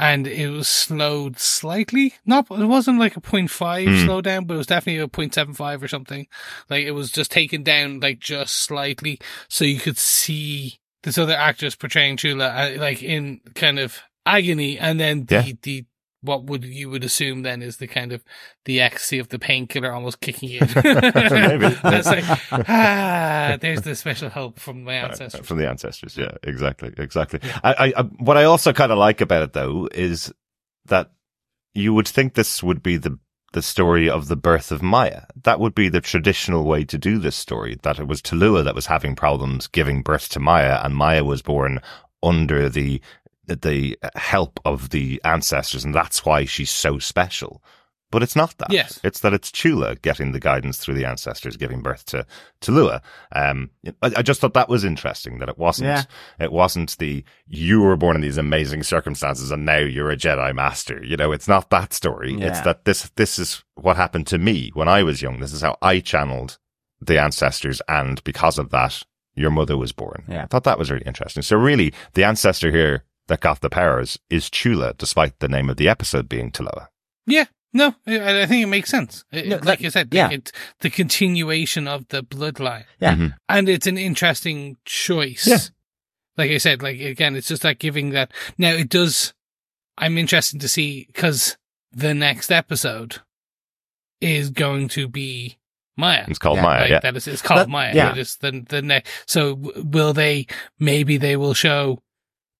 And it was slowed slightly. Not, it wasn't like a 0.5 Mm. slow down, but it was definitely a 0.75 or something. Like it was just taken down like just slightly so you could see this other actress portraying Chula uh, like in kind of agony and then the, Yeah. the, what would you would assume then is the kind of the ecstasy of the painkiller almost kicking in. Maybe. That's like, ah, there's the special help from my Uh, ancestors. From the ancestors, yeah, exactly, exactly. I, I, I, what I also kind of like about it though is that you would think this would be the the story of the birth of Maya. That would be the traditional way to do this story. That it was Taloa that was having problems giving birth to Maya, and Maya was born under the the help of the ancestors, and that's why she's so special. But it's not that. Yes. It's that it's Chula getting the guidance through the ancestors, giving birth to Taloa. Um, I, I just thought that was interesting that it wasn't Yeah. it wasn't the you were born in these amazing circumstances and now you're a Jedi master. You know, it's not that story. It's that this this is what happened to me when I was young. This is how I channeled the ancestors, and because of that, your mother was born. Yeah. I thought that was really interesting. So really, the ancestor here that got the powers is Chula, despite the name of the episode being Taloa. Yeah, no, I, I think it makes sense. It- No, like that- you said, yeah. it, the continuation of the bloodline, Yeah. Mhm. and it's an interesting choice. Yeah. Like I said, like again, it's just like giving that. Now it does. I'm interested to see because the next episode is going to be Maya. It's called Yeah, Maya. Like yeah. that is it's called That- Maya. yeah. It is the the next. So will they? Maybe they will show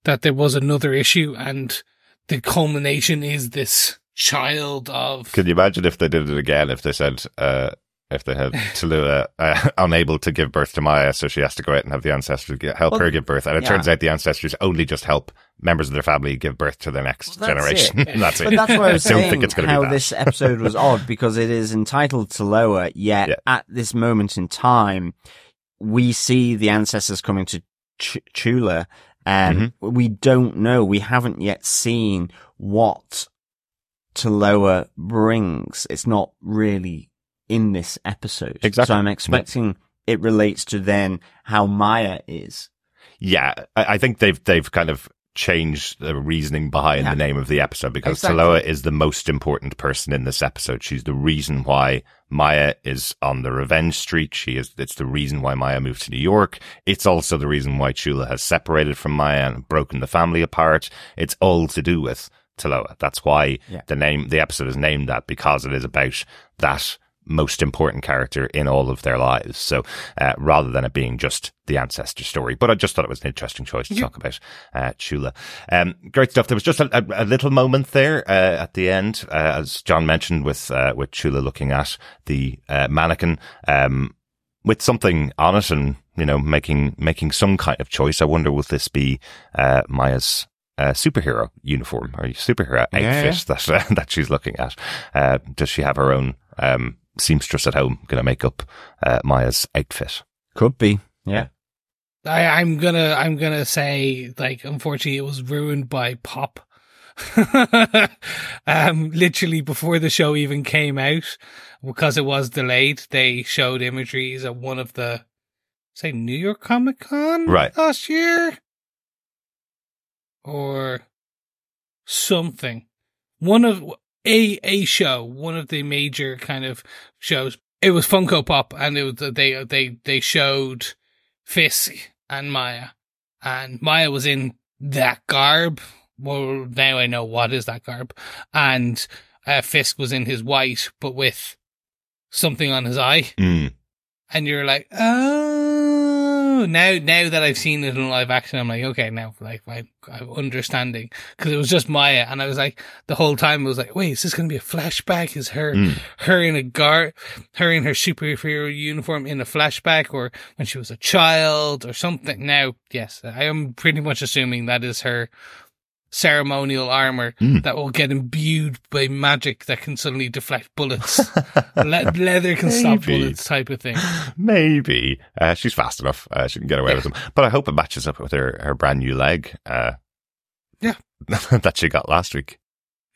that there was another issue, and the culmination is this child of. Can you imagine if they did it again? If they said, uh, if they had Taloa uh, unable to give birth to Maya, so she has to go out and have the ancestors get, help Well, her give birth, and it yeah. turns out the ancestors only just help members of their family give birth to the next Well, that's generation. it. and that's But it. that's why I was don't saying think it's going to how be that. this episode was odd because it is entitled Taloa, yet Yeah. at this moment in time, we see the ancestors coming to Ch- Chula, and Mm-hmm. we don't know. We haven't yet seen what Taloa brings. It's not really in this episode. Exactly. So I'm expecting it relates to then how Maya is. Yeah, I, I think they've they've kind of changed the reasoning behind Yeah. the name of the episode because Exactly. Taloa is the most important person in this episode. She's the reason why Maya is on the revenge street. She is. It's the reason why Maya moved to New York. It's also the reason why Chula has separated from Maya and broken the family apart. It's all to do with Taloa. That's why Yeah. the name the episode is named that because it is about that most important character in all of their lives. So uh, rather than it being just the ancestor story, but I just thought it was an interesting choice to Yeah. talk about uh, Chula. Um, great stuff. There was just a, a, a little moment there uh, at the end, uh, as John mentioned, with uh, with Chula looking at the uh, mannequin. Um, with something on it and, you know, making, making some kind of choice. I wonder, will this be, uh, Maya's, uh, superhero uniform or superhero Yeah, outfit that, uh, that she's looking at? Uh, does she have her own, um, seamstress at home going to make up, uh, Maya's outfit? Could be. Yeah. I, I'm gonna I'm gonna say like unfortunately it was ruined by pop. um literally before the show even came out because it was delayed they showed imageries of one of the say New York Comic Con Right. last year or something one of a a show one of the major kind of shows it was Funko Pop and it was they they they showed Fisk and Maya. And Maya was in that garb. Well, now I know what is that garb. And uh, Fisk was in his white, but with something on his eye. Mm. And you're like, oh, now, now that I've seen it in live action, I'm like, okay, now, like, I, I'm understanding. Cause it was just Maya. And I was like, the whole time I was like, wait, is this going to be a flashback? Is her, Mm. her in a guard, her in her superhero uniform in a flashback or when she was a child or something. Now, yes, I am pretty much assuming that is her ceremonial armor Mm. that will get imbued by magic that can suddenly deflect bullets. Le- leather can stop bullets type of thing. Maybe. Uh, she's fast enough. Uh, she can get away with them. But I hope it matches up with her, her brand new leg. Uh, Yeah. that she got last week.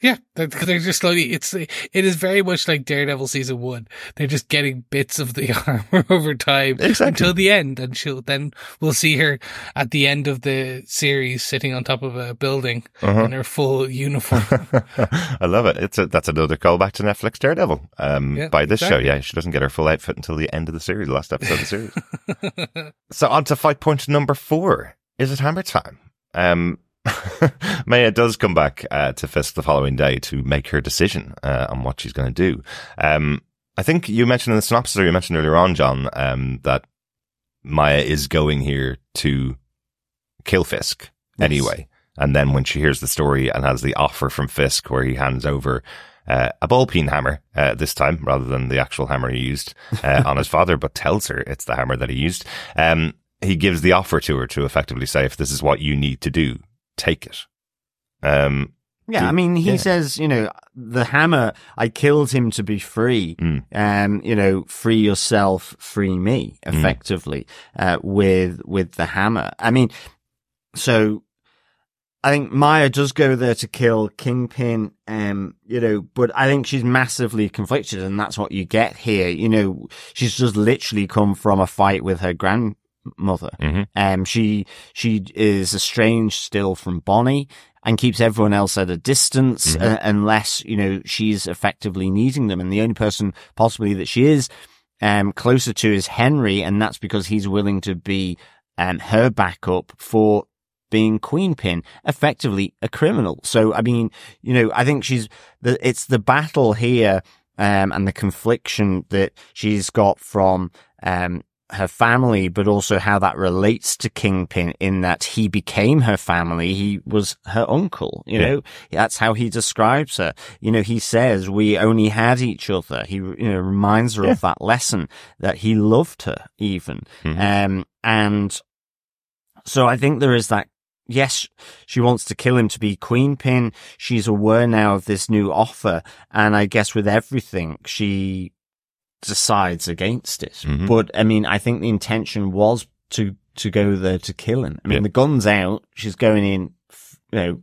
Yeah, they're, they're just slowly. It's it is very much like Daredevil season one. They're just getting bits of the armor over time Exactly. until the end, and she'll then we'll see her at the end of the series sitting on top of a building Uh-huh. in her full uniform. I love it. It's a, that's another callback to Netflix Daredevil. Um, Yeah, by this exactly. show, yeah, she doesn't get her full outfit until the end of the series, the last episode of the series. so on to fight point number four. Is it hammer time? Um, Maya does come back uh, to Fisk the following day to make her decision uh, on what she's going to do. Um, I think you mentioned in the synopsis, or you mentioned earlier on, John, um, that Maya is going here to kill Fisk Yes. anyway. And then when she hears the story and has the offer from Fisk where he hands over uh, a ball peen hammer uh, this time rather than the actual hammer he used uh, on his father, but tells her it's the hammer that he used. Um, he gives the offer to her to effectively say, if this is what you need to do, take it. Um, Yeah, I mean, he yeah. says, you know, the hammer, I killed him to be free. Mm. Um, you know, free yourself, free me, Mm. effectively, uh, with, with the hammer. I mean, so I think Maya does go there to kill Kingpin, um, you know, but I think she's massively conflicted and that's what you get here. You know, she's just literally come from a fight with her grandmother. Mhm. Um, she, she is estranged still from Bonnie and keeps everyone else at a distance Mhm. uh, unless, you know, she's effectively needing them. And the only person possibly that she is, um, closer to is Henry. And that's because he's willing to be, um, her backup for being Queen Pin, effectively a criminal. So, I mean, you know, I think she's the, it's the battle here, um, and the confliction that she's got from, um, her family, but also how that relates to Kingpin in that he became her family. He was her uncle, you Yeah. know, that's how he describes her. You know, he says we only had each other. He, you know, reminds her Yeah. of that lesson that he loved her even. Mhm. Um, and so I think there is that. Yes, she wants to kill him to be queen pin. She's aware now of this new offer. And I guess with everything, she decides against it. Mhm. But I mean, I think the intention was to, to go there to kill him. I mean, Yeah. the gun's out. She's going in, you know,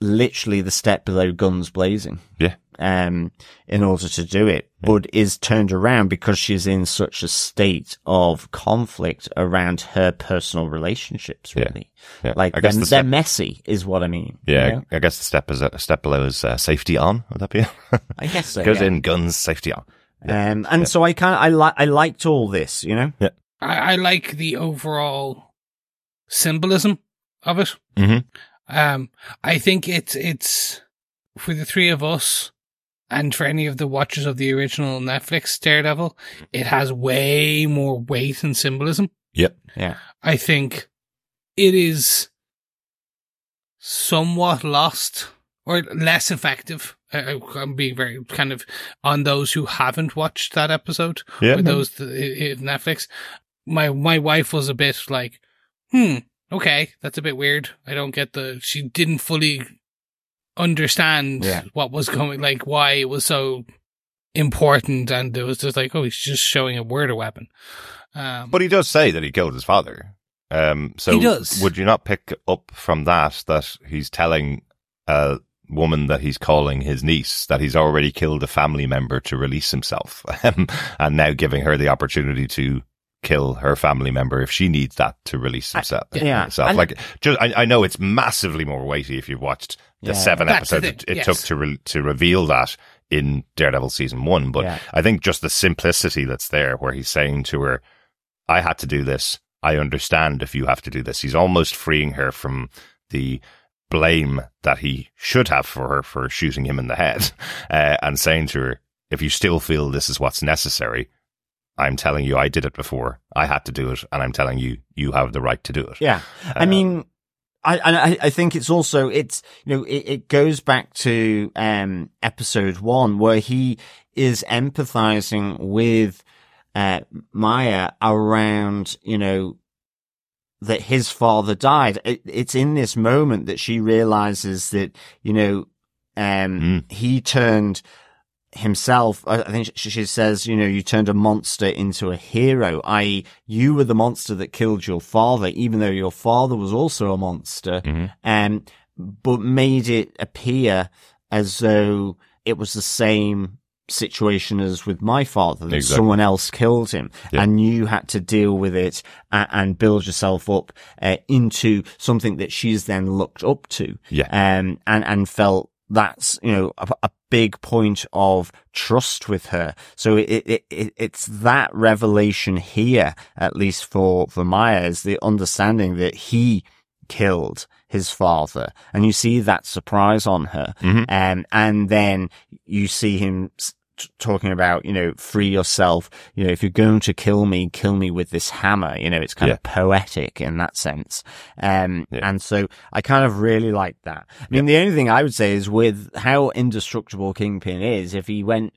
literally the step below guns blazing. Yeah. Um, in order to do it, Yeah. but is turned around because she's in such a state of conflict around her personal relationships, really. yeah. Like, I guess they're, the they're messy is what I mean. you yeah, know? I guess the step is a, a step below is uh, safety on. Would that be? I guess so. Goes yeah. in guns, safety on. Yeah. Um, and Yeah. so I kind of, I like, I liked all this, you know? Yeah, I, I like the overall symbolism of it. Mhm. Um, I think it's it's for the three of us. and for any of the watchers of the original Netflix Daredevil, it has way more weight and symbolism. Yep. Yeah. I think it is somewhat lost or less effective. I- I'm being very kind of on those who haven't watched that episode Yeah. or those th- Netflix. My my wife was a bit like, hmm, okay, that's a bit weird. I don't get the. She didn't fully understand Yeah. what was going, like why it was so important, and it was just like, oh, he's just showing a murder weapon. Um, But he does say that he killed his father. Um, so He does. would you not pick up from that that he's telling a woman that he's calling his niece that he's already killed a family member to release himself, and now giving her the opportunity to kill her family member if she needs that to release himself. yeah. himself. Like just I, I know it's massively more weighty if you've watched the Yeah. seven That's episodes it, it yes. took to re- to reveal that in Daredevil season one, but Yeah. I think just the simplicity that's there, where he's saying to her, I had to do this. I understand if you have to do this. He's almost freeing her from the blame that he should have for her for shooting him in the head uh, and saying to her, if you still feel this is what's necessary, I'm telling you I did it before. I had to do it. And I'm telling you, you have the right to do it. Yeah. I Uh, mean, I, and I, I think it's also, it's, you know, it, it goes back to, um, episode one where he is empathizing with, uh, Maya around, you know, that his father died. It, it's in this moment that she realizes that, you know, um, Mm. he turned himself, I I think she, she says, you know, you turned a monster into a hero, i.e. you were the monster that killed your father, even though your father was also a monster, Mhm. um, but made it appear as though it was the same situation as with my father, that Exactly. someone else killed him Yeah. and you had to deal with it and, and build yourself up uh, into something that she's then looked up to Yeah. um, and, and felt that's, you know, a, a big point of trust with her. So it, it, it, it's that revelation here, at least for, for Maya, is the understanding that he killed his father. And you see that surprise on her. Mhm. Um, and then you see him t- talking about, you know, free yourself. You know, if you're going to kill me, kill me with this hammer. You know, it's kind Yeah. of poetic in that sense. Um, Yeah. and so I kind of really like that. I mean, the only thing I would say is with how indestructible Kingpin is, if he went,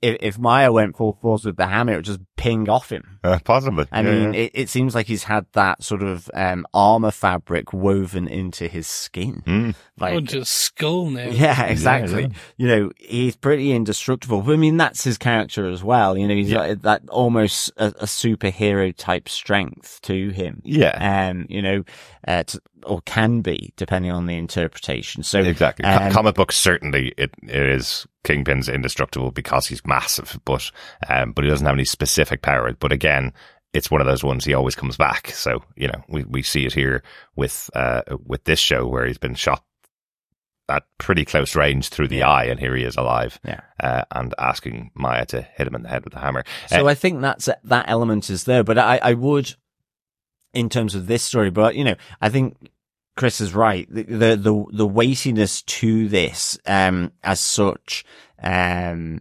if, if Maya went full force with the hammer, it would just ping off him. Uh, possibly. I Yeah, mean, yeah. It, it seems like he's had that sort of um, armor fabric woven into his skin. Mm. Like, oh, just skull now. yeah, exactly. yeah. You know, he's pretty indestructible. But I mean, that's his character as well. You know, he's Yeah. got that almost a, a superhero type strength to him. yeah. Um, you know, uh, to, or can be depending on the interpretation. So Exactly. Co- um, comic books certainly it, it is Kingpin's indestructible because he's massive, but um, but he doesn't have any specific power. But again, it's one of those ones he always comes back. So you know we we see it here with uh with this show where he's been shot at pretty close range through the eye, and here he is alive. Yeah. Uh, and asking Maya to hit him in the head with the hammer. So Uh, I think that's that element is there, but I, I would, in terms of this story, but you know, I think Chris is right. The the the, the weightiness to this, um, as such, um,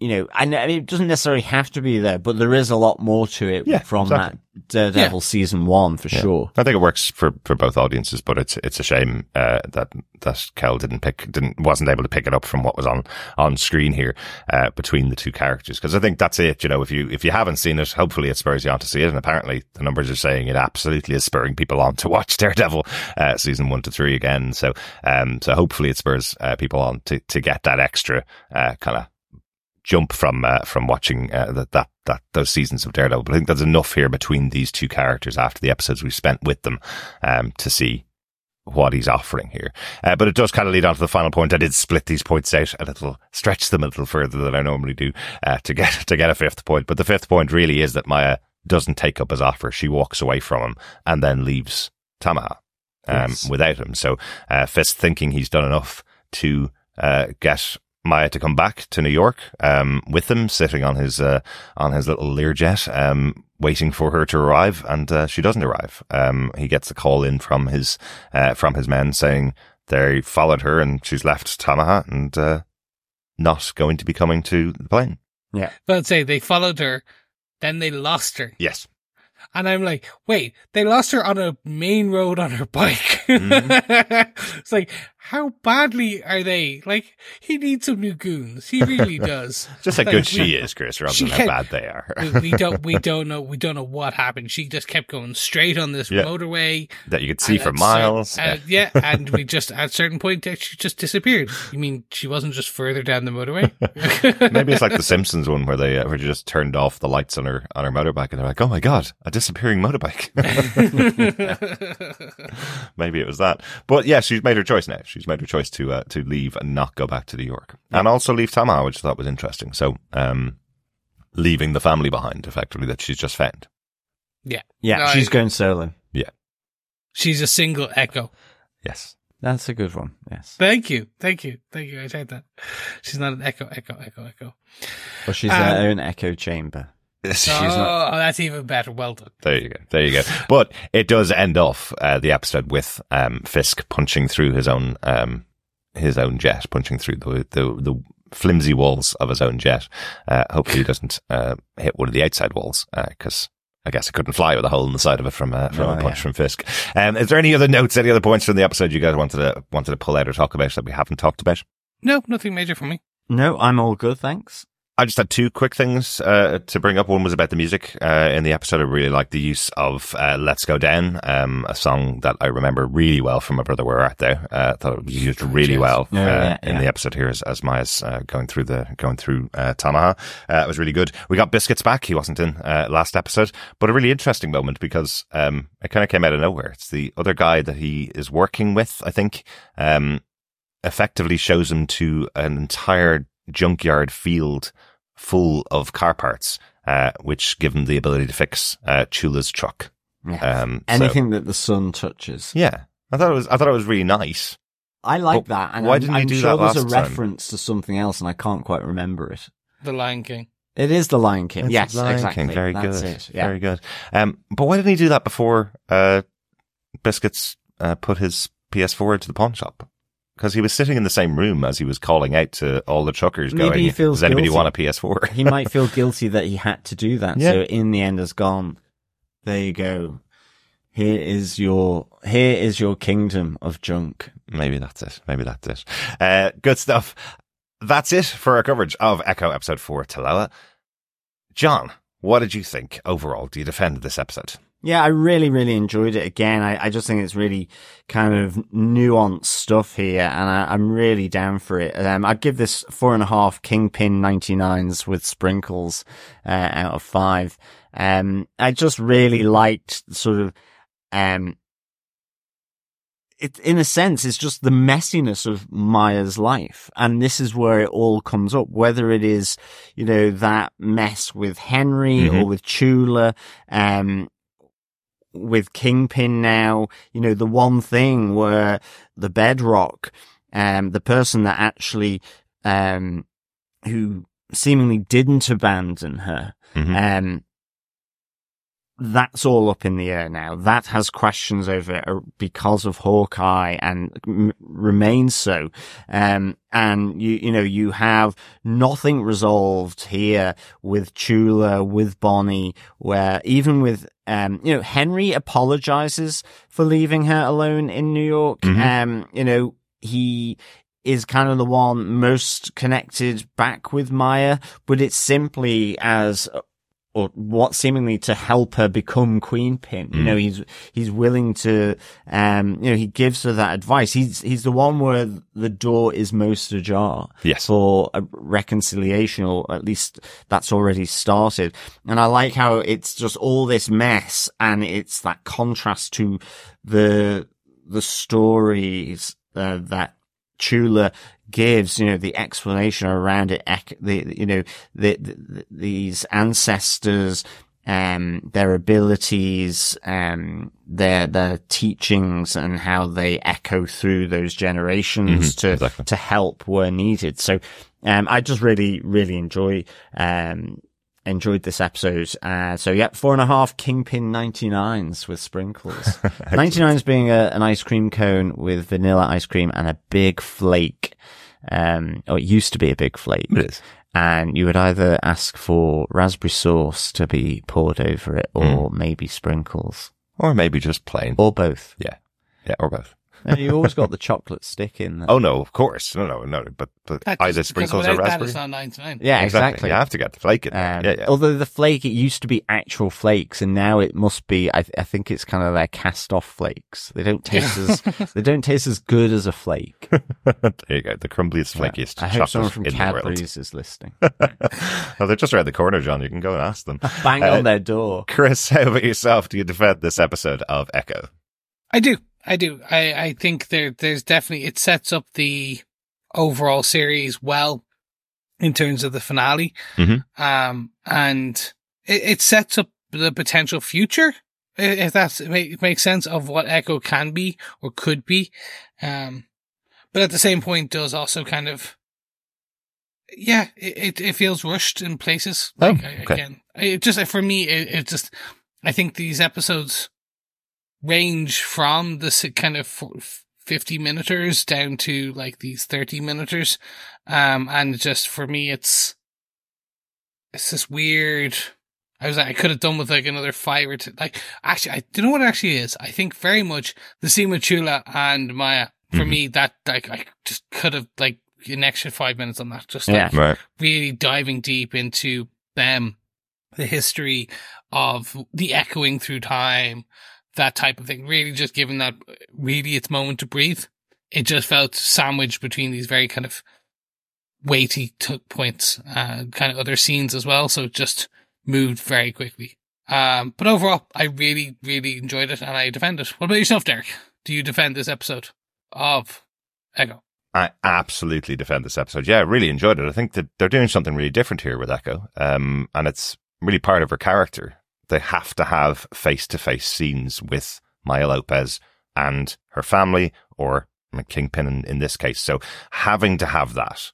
you know, and I mean, it doesn't necessarily have to be there, but there is a lot more to it Yeah, from exactly. that Daredevil season one for Yeah. sure. I think it works for, for both audiences, but it's it's a shame uh, that that Kel didn't pick didn't wasn't able to pick it up from what was on on screen here uh, between the two characters because I think that's it. You know, if you if you haven't seen it, hopefully it spurs you on to see it, and apparently the numbers are saying it absolutely is spurring people on to watch Daredevil uh, season one to three again. So um so hopefully it spurs uh, people on to to get that extra uh, kind of jump from uh, from watching uh, that that that those seasons of Daredevil. But I think there's enough here between these two characters after the episodes we've spent with them um, to see what he's offering here. Uh, but it does kind of lead on to the final point. I did split these points out a little, stretch them a little further than I normally do uh, to get to get a fifth point. But the fifth point really is that Maya doesn't take up his offer. She walks away from him and then leaves Tamaha um, Yes. without him. So uh, Fisk thinking he's done enough to uh, get Maya to come back to New York um, with him, sitting on his uh, on his little Learjet, um, waiting for her to arrive, and uh, she doesn't arrive. Um, he gets a call in from his uh, from his men saying they followed her and she's left Tamaha and, uh, not going to be coming to the plane. Yeah. But I'd say they followed her, then they lost her. Yes. And I'm like, wait, they lost her on a main road on her bike. Mm-hmm. it's like, how badly are they? Like, he needs some new goons. He really does. Just how Like, good she is, Chris, rather than how bad they are. we- don't, we don't know, we don't know what happened. She just kept going straight on this Yeah. motorway. that you could see for miles. uh, yeah, and we just at a certain point she just disappeared. You mean she wasn't just further down the motorway? Maybe it's like the Simpsons one where they uh, where they just turned off the lights on her on her motorbike and they're like, "Oh my god, a disappearing motorbike." Maybe it was that. But yeah, she's made her choice now. She's made her choice to uh, to leave and not go back to New York, and also leave Tamaha, which I thought was interesting. So, um, leaving the family behind, effectively, that she's just found. Yeah, No, she's I- going solo. Yeah, she's a single echo. Yes, That's a good one. Yes. Thank you, thank you, thank you. I take that. She's not an echo, echo, echo, echo. But she's Um, her own echo chamber. she's oh, not. that's even better. Well done. There you go. There you go. But it does end off uh, the episode with um, Fisk punching through his own um, his own jet, punching through the the, the flimsy walls of his own jet. Uh, hopefully, he doesn't uh, hit one of the outside walls because. I guess it couldn't fly with a hole in the side of it from uh, from Oh, a punch yeah. from Fisk. Um, is there any other notes, any other points from the episode you guys wanted to wanted to pull out or talk about that we haven't talked about? No, nothing major for me. No, I'm all good, thanks. I just had two quick things uh, to bring up. One was about the music uh, in the episode. I really liked the use of uh, "Let's Go Down," um, a song that I remember really well from my brother. Where art thou? Uh, I thought it was used really well uh, yeah, in yeah. the episode here as, as Maya's uh, going through the going through uh, Tamaha. Uh, it was really good. We got Biscuits back. He wasn't in uh, last episode, but a really interesting moment because um, it kind of came out of nowhere. It's the other guy that he is working with. I think um, effectively shows him to an entire junkyard field full of car parts, uh, which give him the ability to fix uh, Chula's truck. Yeah. Um, so- Anything that the sun touches. yeah, I thought it was. I thought it was really nice. I like But that. And why I'm, didn't you I'm do sure that there's a last time? reference to something else and I can't quite remember it. The Lion King. It is the Lion King. It's yes, Lion exactly. King. Very That's good. It. Yeah. Very good. Um, but why didn't he do that before uh, Biscuits uh, put his PS4 into the pawn shop? Because he was sitting in the same room as he was calling out to all the truckers, Maybe going, he feels "Does anybody guilty. want a PS4?" he might feel guilty that he had to do that. Yeah. So in the end has gone, there you go. Here is your, here is your kingdom of junk. Maybe that's it. Maybe that's it. Uh, good stuff. That's it for our coverage of Echo episode four, Taloa. John, what did you think overall? Do you defend this episode? Yeah, I really, really enjoyed it again. I, I just think it's really kind of nuanced stuff here, and I, I'm really down for it. Um, I'd give this four and a half Kingpin 99s with sprinkles uh, out of five. Um, I just really liked sort of, um, it, in a sense, it's just the messiness of Maya's life. And this is where it all comes up, whether it is, you know, that mess with Henry Mhm. or with Chula, um, with Kingpin now, you know, the one thing where the bedrock, um, the person that actually, um, who seemingly didn't abandon her, Mhm. um, that's all up in the air now. That has questions over it uh, because of Hawkeye and m- remains so. Um, and you, you know, you have nothing resolved here with Chula, with Bonnie, where even with, um, you know, Henry apologizes for leaving her alone in New York. Mhm. Um, you know, he, is kind of the one most connected back with Maya, but it's simply as or what seemingly to help her become Queen Pin. You Mm. know, he's he's willing to um you know, he gives her that advice. He's he's the one where the door is most ajar Yes. for a reconciliation, or at least that's already started. And I like how it's just all this mess and it's that contrast to the the stories uh, that Chula gives, you know, the explanation around it, the, you know, the, the, these ancestors, um, their abilities, um, their, their teachings and how they echo through those generations Mhm, to, exactly. to help where needed. So, um, I just really, really enjoy, um, enjoyed this episode. Uh, so yeah, four and a half Kingpin 99s with sprinkles. 99s being a, an ice cream cone with vanilla ice cream and a big flake. Um, or it used to be a big flake. It is. And you would either ask for raspberry sauce to be poured over it or maybe sprinkles Or maybe just plain. or both. Yeah. Yeah, or both. And you always got the chocolate stick in there. Oh no, of course. No, no, no. But, but That either sprinkles or without that, raspberry. it's not yeah, exactly. You have to get the flake in there. Um, yeah, yeah. Although the flake, it used to be actual flakes, and now it must be. I, th- I think it's kind of their cast-off flakes. They don't taste as they don't taste as good as a flake. there you go. The crumbliest, flakiest I hope someone from in the world. Cadbury's is listening. well, they're just around the corner, John. You can go and ask them. Bang Uh, on their door. Chris, how about yourself? Do you defend this episode of Echo? I do. I do. I, I think there there's definitely it sets up the overall series well in terms of the finale. Mhm. Um and it, it sets up the potential future if that's it make, makes sense of what Echo can be or could be. Um but at the same point does also kind of yeah, it, it, feels rushed in places. Oh, Like, I- okay. again, it just for me, it, it just I think these episodes range from the kind of 50 minuters down to like these 30 minuters. Um, and just for me, it's, it's this weird, I was like, I could have done with like another five or two. Like, actually, I do you know what it actually is. I think very much the scene with Chula and Maya, for Mhm. me, that like, I just could have like an extra five minutes on that. Just like, Yeah. Right. really diving deep into them, the history of the echoing through time, that type of thing. Really just giving that really its moment to breathe. It just felt sandwiched between these very kind of weighty t- points, uh, kind of other scenes as well. So it just moved very quickly. Um, but overall, I really, really enjoyed it and I defend it. What about yourself, Derek? Do you defend this episode of Echo? I absolutely defend this episode. Yeah, I really enjoyed it. I think that they're doing something really different here with Echo. Um, and it's really part of her character. They have to have face to face scenes with Maya Lopez and her family or Kingpin in, in this case. So having to have that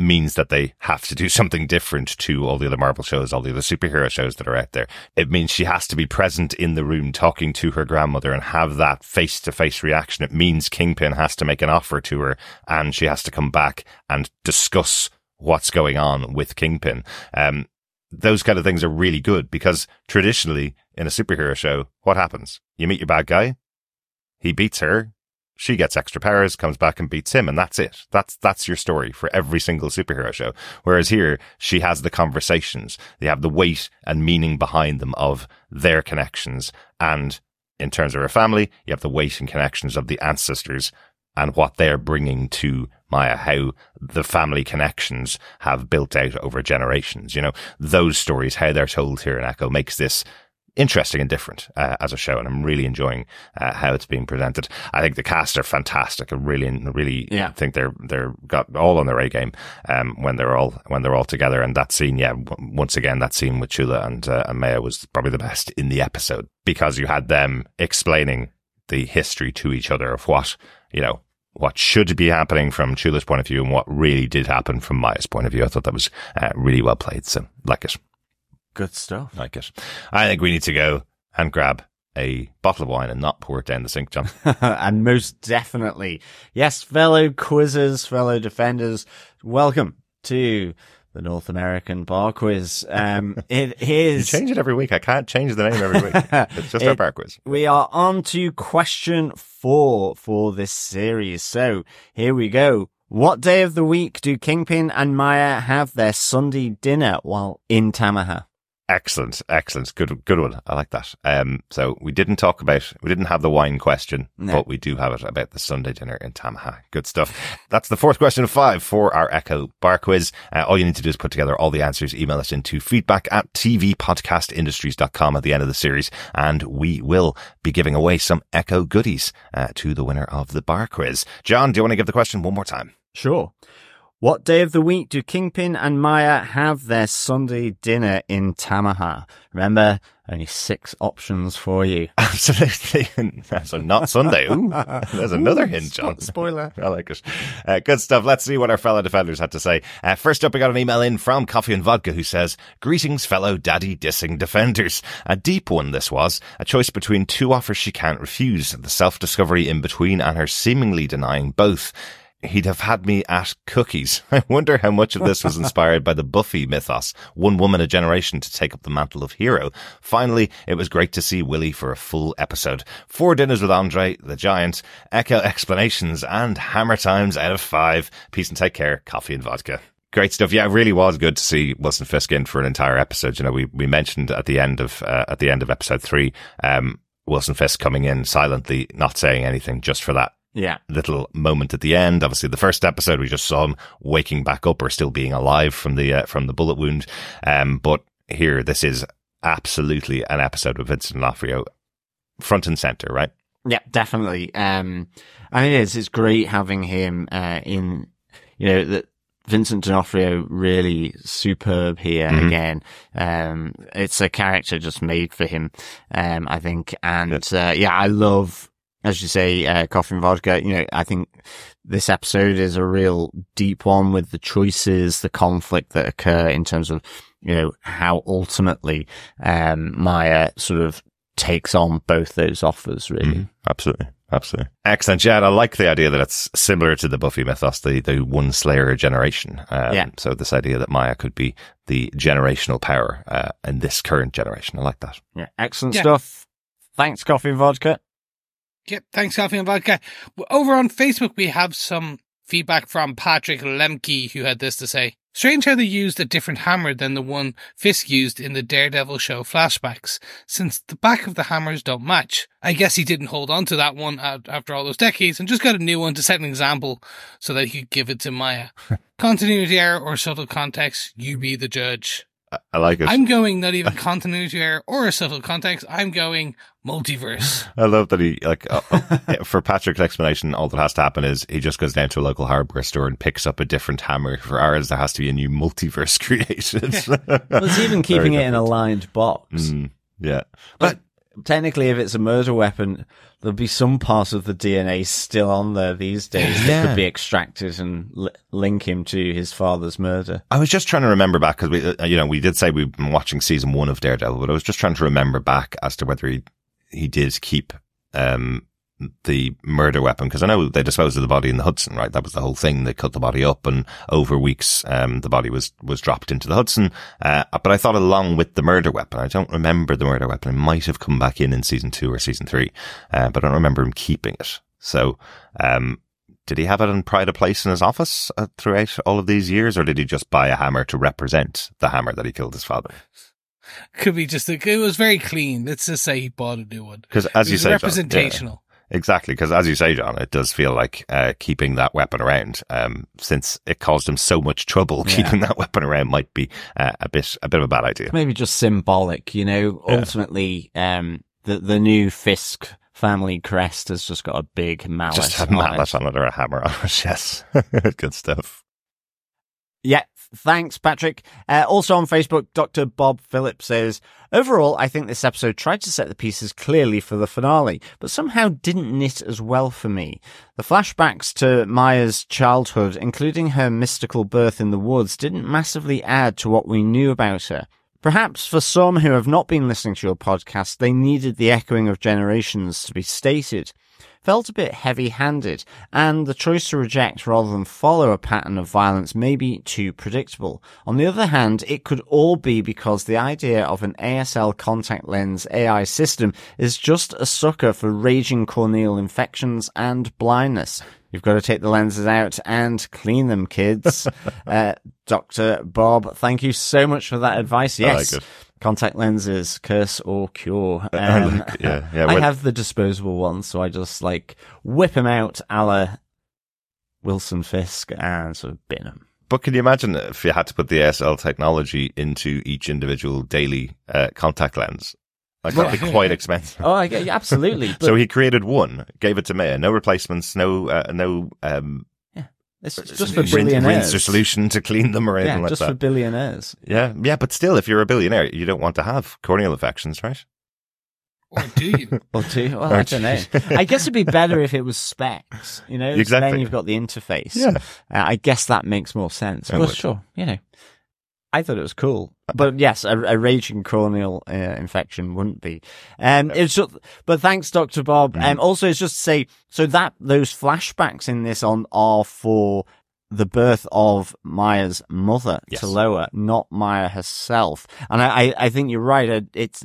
means that they have to do something different to all the other Marvel shows, all the other superhero shows that are out there. It means she has to be present in the room talking to her grandmother and have that face to face reaction. It means Kingpin has to make an offer to her and she has to come back and discuss what's going on with Kingpin. Um, those kind of things are really good because traditionally in a superhero show, what happens? You meet your bad guy. He beats her. She gets extra powers, comes back and beats him, and that's it. That's that's your story for every single superhero show. Whereas here, she has the conversations. They have the weight and meaning behind them of their connections. And in terms of her family, you have the weight and connections of the ancestors and what they're bringing to Maya, how the family connections have built out over generations. You know, those stories, how they're told here in Echo makes this interesting and different uh, as a show, and I'm really enjoying uh, how it's being presented. I think the cast are fantastic. I really, really Yeah. think they're they're got all on their A game um, when they're all when they're all together. And that scene, yeah, w- once again, that scene with Chula and uh, and Maya was probably the best in the episode because you had them explaining the history to each other of what you know what should be happening from Chula's point of view and what really did happen from Maya's point of view. I thought that was uh, really well played. So like it Good stuff. like it. I think we need to go and grab a bottle of wine and not pour it down the sink, John. and most definitely, yes, fellow quizzers, fellow defenders, welcome to the North American Bar Quiz. Um, it You change it every week. I can't change the name every week. It's just our bar quiz. We are on to question four for this series. So here we go. What day of the week do Kingpin and Maya have their Sunday dinner while in Tamaha? Excellent, excellent, good, good one. I like that. Um, so we didn't talk about, we didn't have the wine question, No. but we do have it about the Sunday dinner in Tamaha. Good stuff. That's the fourth question of five for our Echo Bar Quiz. Uh, all you need to do is put together all the answers, email us into feedback at tvpodcastindustries.com at the end of the series, and we will be giving away some Echo goodies uh, to the winner of the Bar Quiz. John, do you want to give the question one more time? Sure. What day of the week do Kingpin and Maya have their Sunday dinner in Tamaha? Remember, only six options for you. Absolutely. so not Sunday. Ooh, there's another hint, John. Spoiler. I like it. Uh, good stuff. Let's see what our fellow defenders had to say. Uh, first up, we got an email in from Coffee and Vodka who says, Greetings, fellow daddy dissing defenders. A deep one this was. A choice between two offers she can't refuse. The self-discovery in between and her seemingly denying both he'd have had me at cookies. I wonder how much of this was inspired by the Buffy mythos, one woman a generation to take up the mantle of hero. Finally, it was great to see Willie for a full episode. Four dinners with Andre, the giant, Echo explanations, and hammer times out of five. Peace and take care. Coffee and vodka. Great stuff. Yeah, it really was good to see Wilson Fisk in for an entire episode. You know, we, we mentioned at the end of, uh, at the end of episode three, um, Wilson Fisk coming in silently, not saying anything just for that Yeah. little moment at the end. Obviously, the first episode we just saw him waking back up or still being alive from the uh, from the bullet wound. Um, but here, this is absolutely an episode with Vincent D'Onofrio front and center, right? Yeah, definitely. Um, and it is. It's great having him uh, in. You know that Vincent D'Onofrio really superb here Mhm. again. Um, it's a character just made for him. Um, I think, and uh, yeah, I love, as you say, uh, coffee and vodka. You know, I think this episode is a real deep one with the choices, the conflict that occur in terms of you know how ultimately um, Maya sort of takes on both those offers. Really. Mhm. Absolutely. Absolutely. Excellent. Yeah, and I like the idea that it's similar to the Buffy mythos, the, the one slayer generation. Um, Yeah. So this idea that Maya could be the generational power, uh, in this current generation. I like that. Yeah, excellent Yeah. stuff. Thanks, Coffee and Vodka. Yep, thanks, Coffee and Vodka. Over on Facebook, we have some feedback from Patrick Lemke, who had this to say. Strange how they used a different hammer than the one Fisk used in the Daredevil show flashbacks, since the back of the hammers don't match. I guess he didn't hold on to that one after all those decades and just got a new one to set an example so that he could give it to Maya. Continuity error or subtle context, you be the judge. I, I like it. I'm going not even continuity error or a subtle context, I'm going multiverse. I love that he like uh, uh, for Patrick's explanation. All that has to happen is he just goes down to a local hardware store and picks up a different hammer. For ours, there has to be a new multiverse created. Well, it's even keeping it in a lined box. Mm, yeah, But technically, if it's a murder weapon, there'll be some part of the DNA still on there these days that could be extracted and li- link him to his father's murder. I was just trying to remember back because we, uh, you know, we did say we've been watching season one of Daredevil, but I was just trying to remember back as to whether he he did keep um the murder weapon because I know they disposed of the body in the Hudson, right? That was the whole thing. They cut the body up, and over weeks, um, the body was was dropped into the Hudson. Uh, but I thought along with the murder weapon, I don't remember the murder weapon. It might have come back in in season two or season three, uh, but I don't remember him keeping it. So, um, did he have it in pride of place in his office uh, throughout all of these years, or did he just buy a hammer to represent the hammer that he killed his father? Could be just, a, it was very clean. Let's just say he bought a new one. Because as you say, John, yeah, representational. Exactly. Because as you say, John, it does feel like uh, keeping that weapon around, um, since it caused him so much trouble. Yeah. Keeping that weapon around might be uh, a bit a bit of a bad idea. Maybe just symbolic, you know. Yeah. Ultimately, um, the the new Fisk family crest has just got a big mallet. Just a on it. on it or a hammer on it. Yes, good stuff. Yeah, thanks, Patrick. Uh, also on Facebook, Dr. Bob Phillips says, Overall, I think this episode tried to set the pieces clearly for the finale, but somehow didn't knit as well for me. The flashbacks to Maya's childhood, including her mystical birth in the woods, didn't massively add to what we knew about her. Perhaps for some who have not been listening to your podcast, they needed the echoing of generations to be stated felt a bit heavy handed, and the choice to reject rather than follow a pattern of violence may be too predictable. On the other hand, it could all be because the idea of an ASL contact lens AI system is just a sucker for raging corneal infections and blindness. You've got to take the lenses out and clean them, kids. uh, Dr. Bob, thank you so much for that advice. Yes. it. Contact lenses, curse or cure. I Um, like- yeah, yeah. I have the disposable ones, so I just like whip them out a la Wilson Fisk and sort of bin them. But can you imagine if you had to put the ASL technology into each individual daily uh, contact lens? Like that'd be quite expensive. Oh, I get yeah, absolutely. But so he created one, gave it to Maya, no replacements, no, uh, no, um, Yeah. It's just Rinse- for rinse their billionaires. solution to clean them or anything Yeah, like just that. for billionaires. yeah, yeah, but still, if you're a billionaire, you don't want to have corneal infections, right? Or do you? Or two. Well, Or I don't know. I guess it'd be better if it was specs, you know? Exactly. Then you've got the interface. Yeah. Uh, I guess that makes more sense. It Well, would. sure. You know, I thought it was cool. But yes, a, a raging corneal uh, infection wouldn't be. Um, it's just, but thanks, Dr. Bob. Mm. Um, also, it's just to say, so that those flashbacks in this on are for the birth of Maya's mother Yes. Taloa, not Maya herself. And I, I, I think you're right. Uh, It's,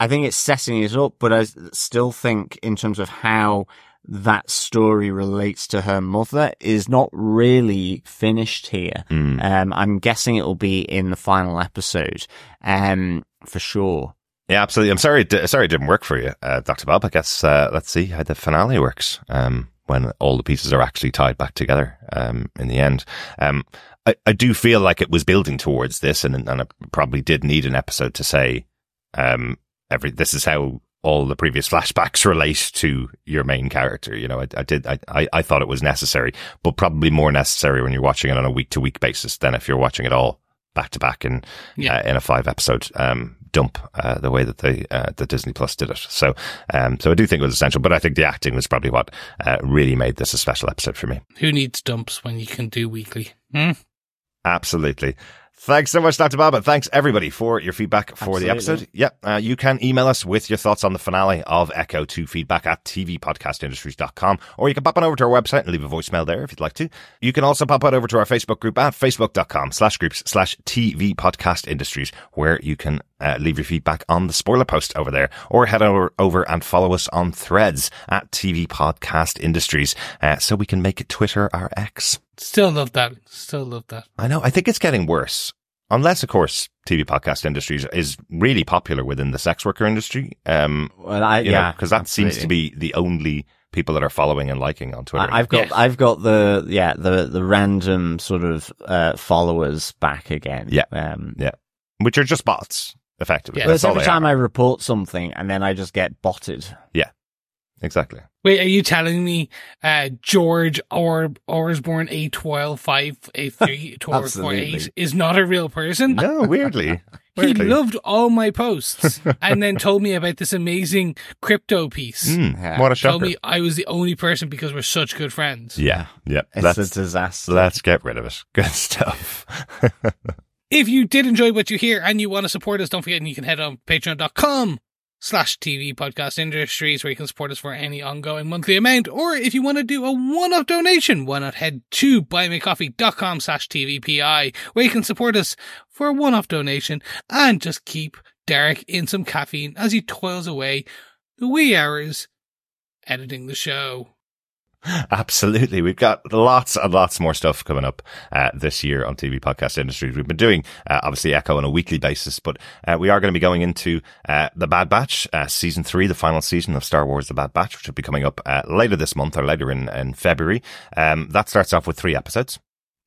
I think it's setting it up, but I still think in terms of how that story relates to her mother is not really finished here. Mm. Um, I'm guessing it will be in the final episode, um, for sure. Yeah, absolutely. I'm sorry. It, sorry, it didn't work for you, uh, Doctor Bob. I guess uh, let's see how the finale works um, when all the pieces are actually tied back together um, in the end. Um, I, I do feel like it was building towards this, and and it probably did need an episode to say, um, every this is how all the previous flashbacks relate to your main character. You know, I, I did. I, I I thought it was necessary, but probably more necessary when you're watching it on a week to week basis than if you're watching it all back to back in Yeah. uh, in a five episode um, dump uh, the way that they uh, the Disney Plus did it. So um, so I do think it was essential, but I think the acting was probably what uh, really made this a special episode for me. Who needs dumps when you can do weekly? Hmm? Absolutely. Thanks so much, Dr. Bob, and thanks everybody for your feedback for the episode. Yep. Uh, you can email us with your thoughts on the finale of Echo 2 feedback at tvpodcastindustries.com, or you can pop on over to our website and leave a voicemail there if you'd like to. You can also pop on over to our Facebook group at facebook.com slash groups slash TV podcast industries, where you can uh, leave your feedback on the spoiler post over there, or head over, over and follow us on threads at TV podcast industries, uh, so we can make Twitter our X. Still love that. Still love that. I know. I think it's getting worse. Unless, of course, TV podcast industry is really popular within the sex worker industry. Um, Well, I, yeah, because that seems to be the only people that are following and liking on Twitter. I, I've got, Yes. I've got the, yeah, the, the random sort of, uh, followers back again. Yeah. Um, yeah. which are just bots, effectively. Yeah. That's every time are. I report something and then I just get botted. Exactly. Wait, are you telling me uh, George or Orsborn eight twelve five eight three twelve four eight is not a real person? No, weirdly. He loved all my posts and then told me about this amazing crypto piece. Yeah. What a shock. Told me I was the only person because we're such good friends. yeah, yeah. It's Let's, a disaster. let's get rid of it. Good stuff. If you did enjoy what you hear and you want to support us, don't forget you can head on patreon.com slash TV podcast industries where you can support us for any ongoing monthly amount. Or if you want to do a one-off donation, why not head to buymecoffee.com slash TVPI where you can support us for a one-off donation and just keep Derek in some caffeine as he toils away the wee hours editing the show. Absolutely. We've got lots and lots more stuff coming up uh, this year on TV podcast industries. We've been doing uh, obviously Echo on a weekly basis, but uh, we are going to be going into uh, The Bad Batch, uh, season three, the final season of Star Wars The Bad Batch, which will be coming up uh, later this month or later in, in February. Um, that starts off with three episodes.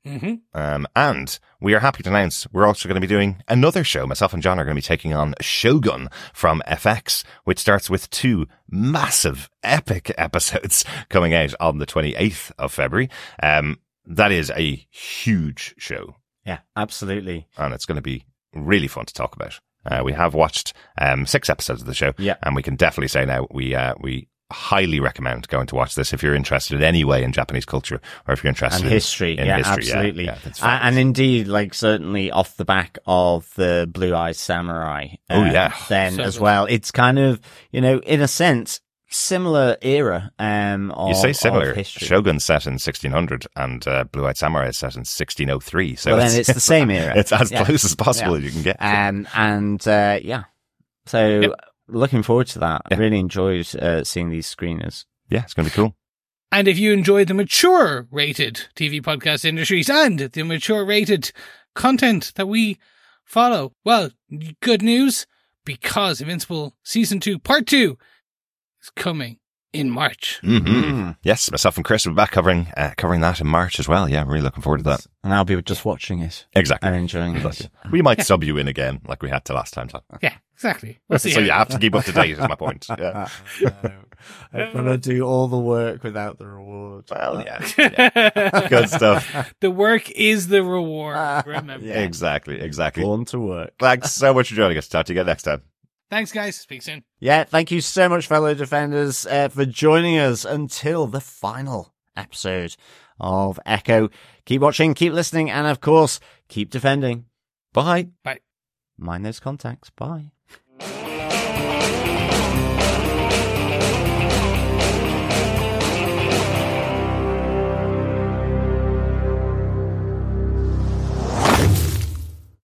Hmm Um, and we are happy to announce we're also going to be doing another show. Myself and John are going to be taking on Shogun from FX, which starts with two massive epic episodes coming out on the 28th of February. Um, that is a huge show Yeah, absolutely. and it's going to be really fun to talk about. Uh, we have watched, um, six episodes of the show Yeah. and we can definitely say now we, uh, we highly recommend going to watch this if you're interested in any way in Japanese culture or if you're interested and in history. in yeah, history, yeah, absolutely. yeah, that's and indeed, like certainly off the back of the Blue Eyes Samurai. uh, Oh, yeah. Then So as well, it's kind of you know in a sense similar era. Um, of, You say similar. history. Shogun's set in 1600 and uh, Blue Eyed Samurai is set in 1603. So well, then it's the same era. it's as Yeah. close as possible Yeah. as you can get. Um, and uh, yeah, so Yep. Looking forward to that. Yeah. I really enjoyed uh, seeing these screeners. yeah, it's going to be cool. And if you enjoy the mature rated TV podcast industries and the mature rated content that we follow, well, good news because Invincible season two, part two is coming in March. hmm Yes, myself and Chris will be back covering uh, covering that in March as well. Yeah, I'm really looking forward to that. And I'll be just watching it Exactly. and enjoying it. We might sub you in again, like we had to last time. Tom. Yeah, exactly. We'll see so you have to keep up to date. Is my point. Yeah. I'm gonna do all the work without the reward. Well, yeah. yeah. Good stuff. The work is the reward. Remember. Yeah. Exactly. Exactly. Born to work. Thanks so much for joining us. Talk to you again next time. Thanks, guys. Speak soon. Yeah, thank you so much, fellow defenders, uh, for joining us until the final episode of Echo. Keep watching, keep listening, and of course, keep defending. Bye. Bye. Mind those contacts. Bye.